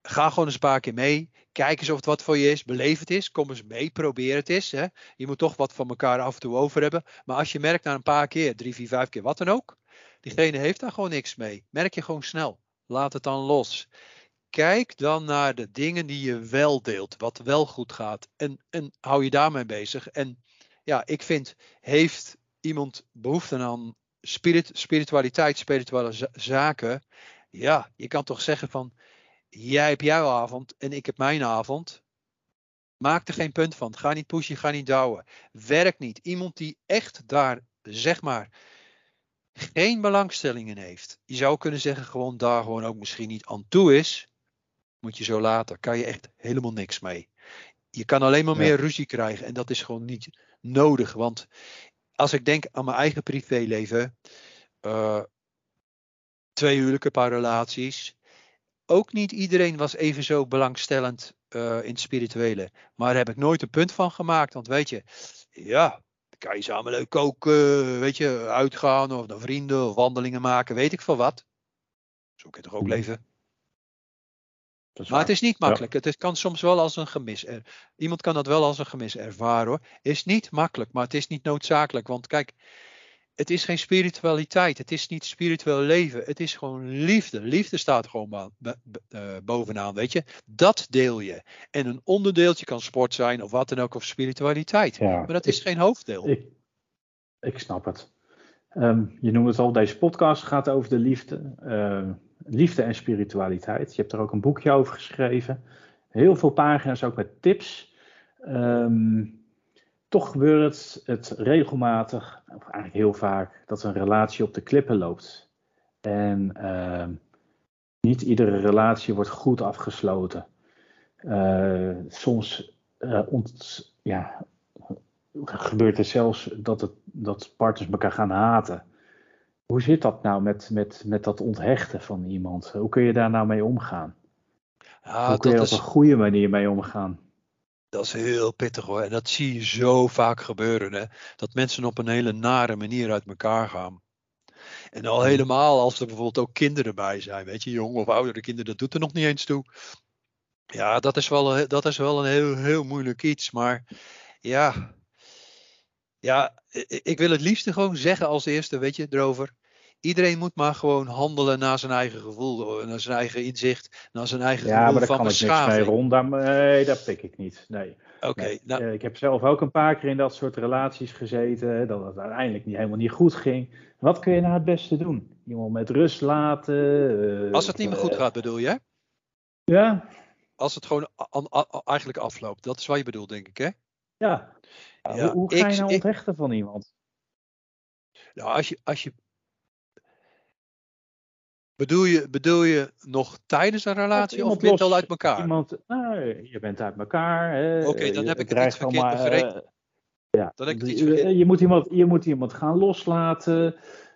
Ga gewoon eens een paar keer mee. Kijk eens of het wat voor je is. Beleef het eens. Kom eens mee. Probeer het eens. Je moet toch wat van elkaar af en toe over hebben. Maar als je merkt na een paar keer, drie, vier, vijf keer, wat dan ook. Diegene heeft daar gewoon niks mee. Merk je gewoon snel. Laat het dan los. Kijk dan naar de dingen die je wel deelt. Wat wel goed gaat. En, en hou je daarmee bezig. En ja, ik vind, heeft iemand behoefte aan spirit, spiritualiteit, spirituele zaken? Ja, je kan toch zeggen van, jij hebt jouw avond en ik heb mijn avond. Maak er geen punt van. Ga niet pushen, ga niet douwen. Werk niet. Iemand die echt daar, zeg maar, geen belangstelling in heeft. Je zou kunnen zeggen, gewoon daar gewoon ook misschien niet aan toe is. Moet je zo laten. Kan je echt helemaal niks mee. Je kan alleen maar meer ruzie krijgen. En dat is gewoon niet nodig. Want als ik denk aan mijn eigen privéleven. Uh, twee huwelijken, paar relaties. Ook niet iedereen was even zo belangstellend uh, in het spirituele. Maar daar heb ik nooit een punt van gemaakt. Want weet je, ja, dan kan je samen leuk koken, weet je, uitgaan of naar vrienden of wandelingen maken, weet ik veel wat. Zo kun je toch ook mhm. leven? Maar het is niet makkelijk. Het kan soms wel als een gemis. Er, iemand kan dat wel als een gemis ervaren hoor. Is niet makkelijk, maar het is niet noodzakelijk. Want kijk, het is geen spiritualiteit. Het is niet spiritueel leven. Het is gewoon liefde. Liefde staat gewoon eh, bovenaan, weet je. Dat deel je. En een onderdeeltje kan sport zijn of wat dan ook, of spiritualiteit. maar dat is geen hoofddeel. Ik, ik snap het. Ehm, je noemt het al, deze podcast gaat over de liefde. Uh, liefde en spiritualiteit. Je hebt er ook een boekje over geschreven. Heel veel pagina's ook met tips. Um, toch gebeurt het regelmatig, of eigenlijk heel vaak, dat een relatie op de klippen loopt. En uh, niet iedere relatie wordt goed afgesloten. Uh, soms ont, ja, gebeurt er zelfs dat, het, dat partners elkaar gaan haten. Hoe zit dat nou met, met, met dat onthechten van iemand? Hoe kun je daar nou mee omgaan? Hoe kun je op een goede manier mee omgaan? Dat is heel pittig hoor. En dat zie je zo vaak gebeuren. Hè? Dat mensen op een hele nare manier uit elkaar gaan. En al helemaal als er bijvoorbeeld ook kinderen bij zijn. Weet je, jonge of oudere kinderen, dat doet er nog niet eens toe. Ja, dat is wel, dat is wel een heel, heel moeilijk iets. Maar ja, ja, ik wil het liefste gewoon zeggen als eerste, weet je, erover. Iedereen moet maar gewoon handelen naar zijn eigen gevoel, naar zijn eigen inzicht, naar zijn eigen ja, gevoel van beschaving. Ja, maar daar kan ik niks mee rond. nee, dat pik ik niet. Nee. Oké. nou, eh, ik heb zelf ook een paar keer in dat soort relaties gezeten, dat het uiteindelijk niet, helemaal niet goed ging. Wat kun je nou het beste doen? Iemand met rust laten. Uh, Als het niet meer goed uh, gaat, bedoel je? Ja. Als het gewoon eigenlijk afloopt, dat is wat je bedoelt, denk ik, hè? Ja. Ja hoe, ga je nou onthechten van iemand? Nou, als je, als je Bedoel je, bedoel je nog tijdens een relatie of ben je al uit elkaar? Iemand, nee, je bent uit elkaar. Oké, dan heb ik het iets verkeerd begrepen. Uh, ja, dan heb ik iets Je, moet iemand, je moet iemand gaan loslaten.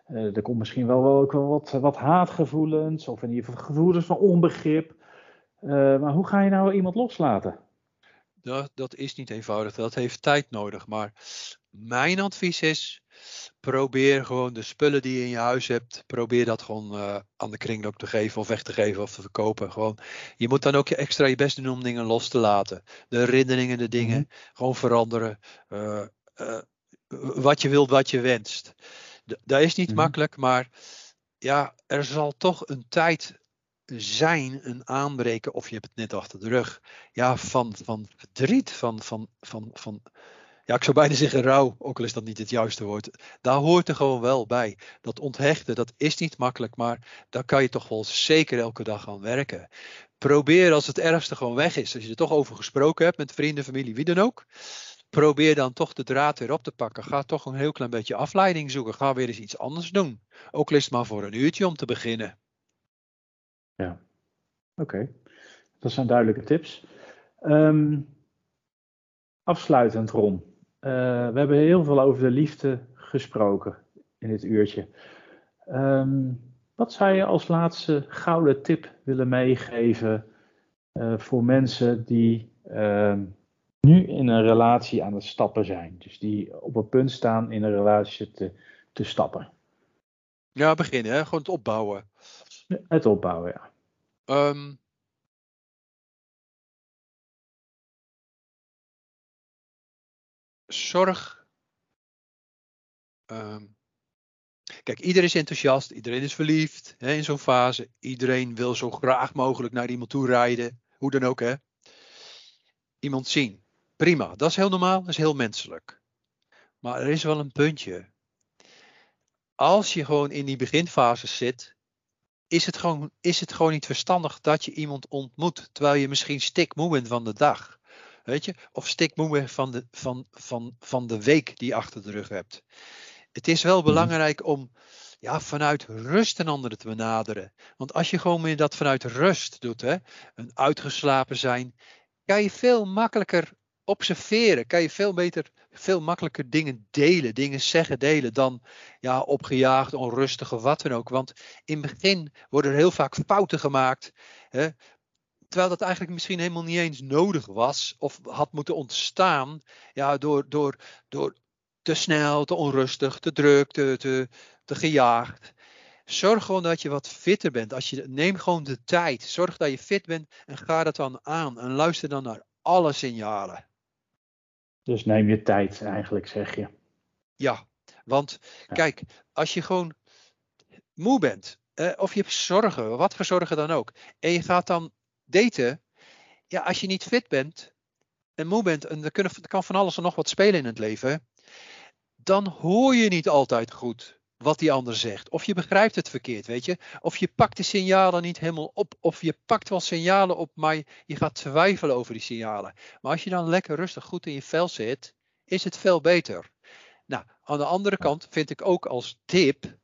Uh, er komt misschien wel, wel ook wel wat, wat haatgevoelens of in ieder geval gevoelens van onbegrip. Uh, maar hoe ga je nou iemand loslaten? Dat, dat is niet eenvoudig. Dat heeft tijd nodig. Maar mijn advies is: probeer gewoon de spullen die je in je huis hebt, probeer dat gewoon uh, aan de kringloop te geven of weg te geven of te verkopen. Gewoon, je moet dan ook je extra je best doen om dingen los te laten. De herinneringen, de dingen, mhm. gewoon veranderen. Uh, uh, wat je wilt, wat je wenst. dat is niet mhm. makkelijk, maar ja, er zal toch een tijd zijn, een aanbreken, of je hebt het net achter de rug, ja, van, van verdriet, van, van, van, van ja, ik zou bijna zeggen rouw, ook al is dat niet het juiste woord. Daar hoort er gewoon wel bij. Dat onthechten, dat is niet makkelijk, maar daar kan je toch wel zeker elke dag aan werken. Probeer als het ergste gewoon weg is, als je er toch over gesproken hebt met vrienden, familie, wie dan ook. Probeer dan toch de draad weer op te pakken. Ga toch een heel klein beetje afleiding zoeken. Ga weer eens iets anders doen. Ook al maar voor een uurtje om te beginnen. Ja, oké. Dat zijn duidelijke tips. Um, afsluitend, Ron. Uh, we hebben heel veel over de liefde gesproken in dit uurtje. Um, wat zou je als laatste gouden tip willen meegeven uh, voor mensen die uh, nu in een relatie aan het stappen zijn? Dus die op het punt staan in een relatie te, te stappen. Ja, beginnen, hè? gewoon het opbouwen. Het opbouwen, ja. Um, zorg. Ehm, kijk, iedereen is enthousiast, iedereen is verliefd hè, in zo'n fase. Iedereen wil zo graag mogelijk naar iemand toe rijden, hoe dan ook. Hè. Iemand zien, prima, dat is heel normaal, dat is heel menselijk. Maar er is wel een puntje. Als je gewoon in die beginfase zit, is het, gewoon, is het gewoon niet verstandig dat je iemand ontmoet, terwijl je misschien stikmoe bent van de dag. Weet je? Of stikmoe bent van de, van, van, van de week die je achter de rug hebt. Het is wel mhm. belangrijk om ja, vanuit rust een ander te benaderen. Want als je gewoon meer dat vanuit rust doet, hè, een uitgeslapen zijn, kan je veel makkelijker observeren. Kan je veel beter, veel makkelijker dingen delen, dingen zeggen, delen dan ja, opgejaagd, onrustig of wat dan ook. Want in het begin worden er heel vaak fouten gemaakt. Hè, terwijl dat eigenlijk misschien helemaal niet eens nodig was of had moeten ontstaan ja, door, door, door te snel, te onrustig, te druk, te, te, te gejaagd. Zorg gewoon dat je wat fitter bent. Als je, neem gewoon de tijd. Zorg dat je fit bent en ga dat dan aan. En luister dan naar alle signalen. Dus neem je tijd eigenlijk, zeg je. Ja, want kijk, als je gewoon moe bent, eh, of je hebt zorgen, wat voor zorgen dan ook, en je gaat dan daten, ja, als je niet fit bent en moe bent, en er, kunnen, er kan van alles en nog wat spelen in het leven, dan hoor je niet altijd goed wat die ander zegt. Of je begrijpt het verkeerd, weet je. Of je pakt de signalen niet helemaal op. Of je pakt wel signalen op, maar je gaat twijfelen over die signalen. Maar als je dan lekker rustig goed in je vel zit, is het veel beter. Nou, aan de andere kant vind ik ook als tip,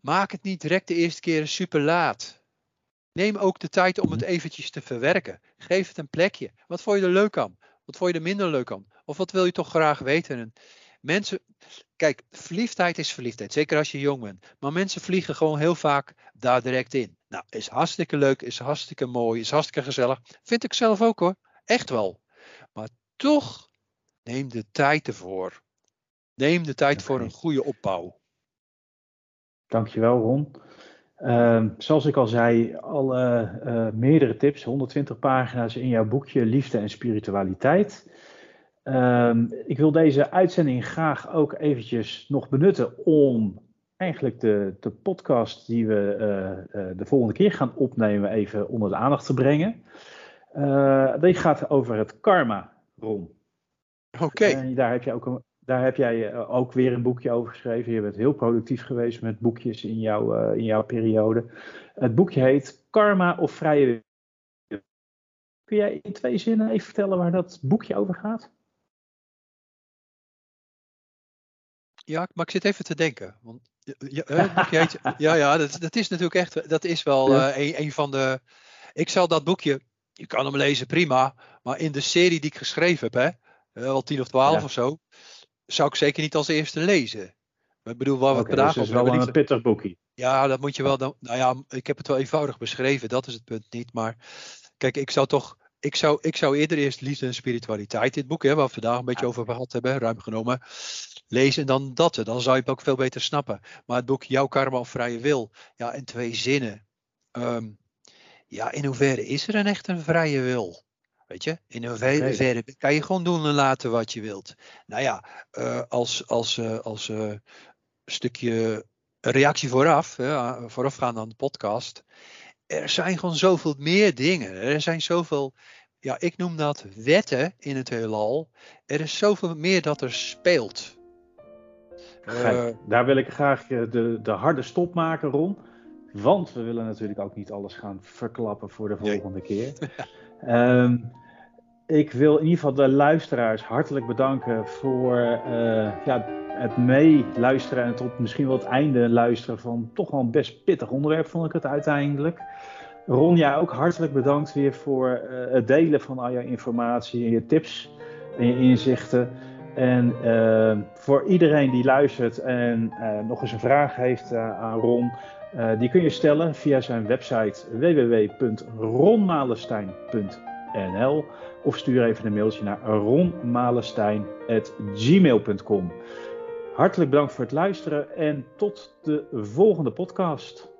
maak het niet direct de eerste keer super laat. Neem ook de tijd om het mhm. eventjes te verwerken. Geef het een plekje. Wat vond je er leuk aan? Wat vond je er minder leuk aan? Of wat wil je toch graag weten? mensen, kijk, verliefdheid is verliefdheid, zeker als je jong bent. Maar mensen vliegen gewoon heel vaak daar direct in. Nou, is hartstikke leuk, is hartstikke mooi, is hartstikke gezellig. Vind ik zelf ook hoor, echt wel. Maar toch, neem de tijd ervoor. Neem de tijd voor een goede opbouw. Dankjewel Ron. Uh, zoals ik al zei, alle uh, meerdere tips, 120 pagina's in jouw boekje Liefde en Spiritualiteit. Um, ik wil deze uitzending graag ook eventjes nog benutten om eigenlijk de, de podcast die we uh, uh, de volgende keer gaan opnemen even onder de aandacht te brengen. Uh, die gaat over het karma, Ron. Oké. Okay. daar heb, je ook een, daar heb jij ook weer een boekje over geschreven. Je bent heel productief geweest met boekjes in, jouw in jouw periode. Het boekje heet Karma of Vrije Wil. Kun jij in twee zinnen even vertellen waar dat boekje over gaat? Ja, maar ik zit even te denken. Want, ja, ja, ja dat, dat, is natuurlijk echt, dat is wel uh, een, een, van de. Ik zal dat boekje, je kan hem lezen prima, maar in de serie die ik geschreven heb, hè, eh, wel tien of twaalf of zo, zou ik zeker niet als eerste lezen. Ik bedoel, waar we okay, vandaag dus over wel een pittig boekje. Ja, dat moet je wel. Dan, nou ja, ik heb het wel eenvoudig beschreven, dat is het punt niet. Maar kijk, ik zou toch ik zou, ik zou eerder eerst liefde en spiritualiteit, dit boek, hè, waar we vandaag een beetje over gehad hebben, ruim genomen, lezen en dan dat. Dan zou je het ook veel beter snappen. Maar het boek Jouw Karma of Vrije Wil, ja, in twee zinnen. Ehm, ja, in hoeverre is er een echt een vrije wil? Weet je, in hoeverre kan je gewoon doen en laten wat je wilt. Nou ja, uh, als, als, uh, als uh, stukje reactie vooraf, voorafgaand aan de podcast er zijn gewoon zoveel meer dingen. Er zijn zoveel, ja, ik noem dat wetten in het heelal. Er is zoveel meer dat er speelt. Uh, daar wil ik graag de, de harde stop maken, Ron. Want we willen natuurlijk ook niet alles gaan verklappen voor de volgende keer. um, ik wil in ieder geval de luisteraars hartelijk bedanken voor uh, ja, het meeluisteren en tot misschien wel het einde luisteren van toch wel een best pittig onderwerp, vond ik het uiteindelijk. Ron, jij ook hartelijk bedankt weer voor uh, het delen van al je informatie en je tips en je inzichten. En uh, voor iedereen die luistert en uh, nog eens een vraag heeft aan Ron, die kun je stellen via zijn website www.ronmalestein.nl of stuur even een mailtje naar ronmalestein.gmail.com. Hartelijk bedankt voor het luisteren en tot de volgende podcast.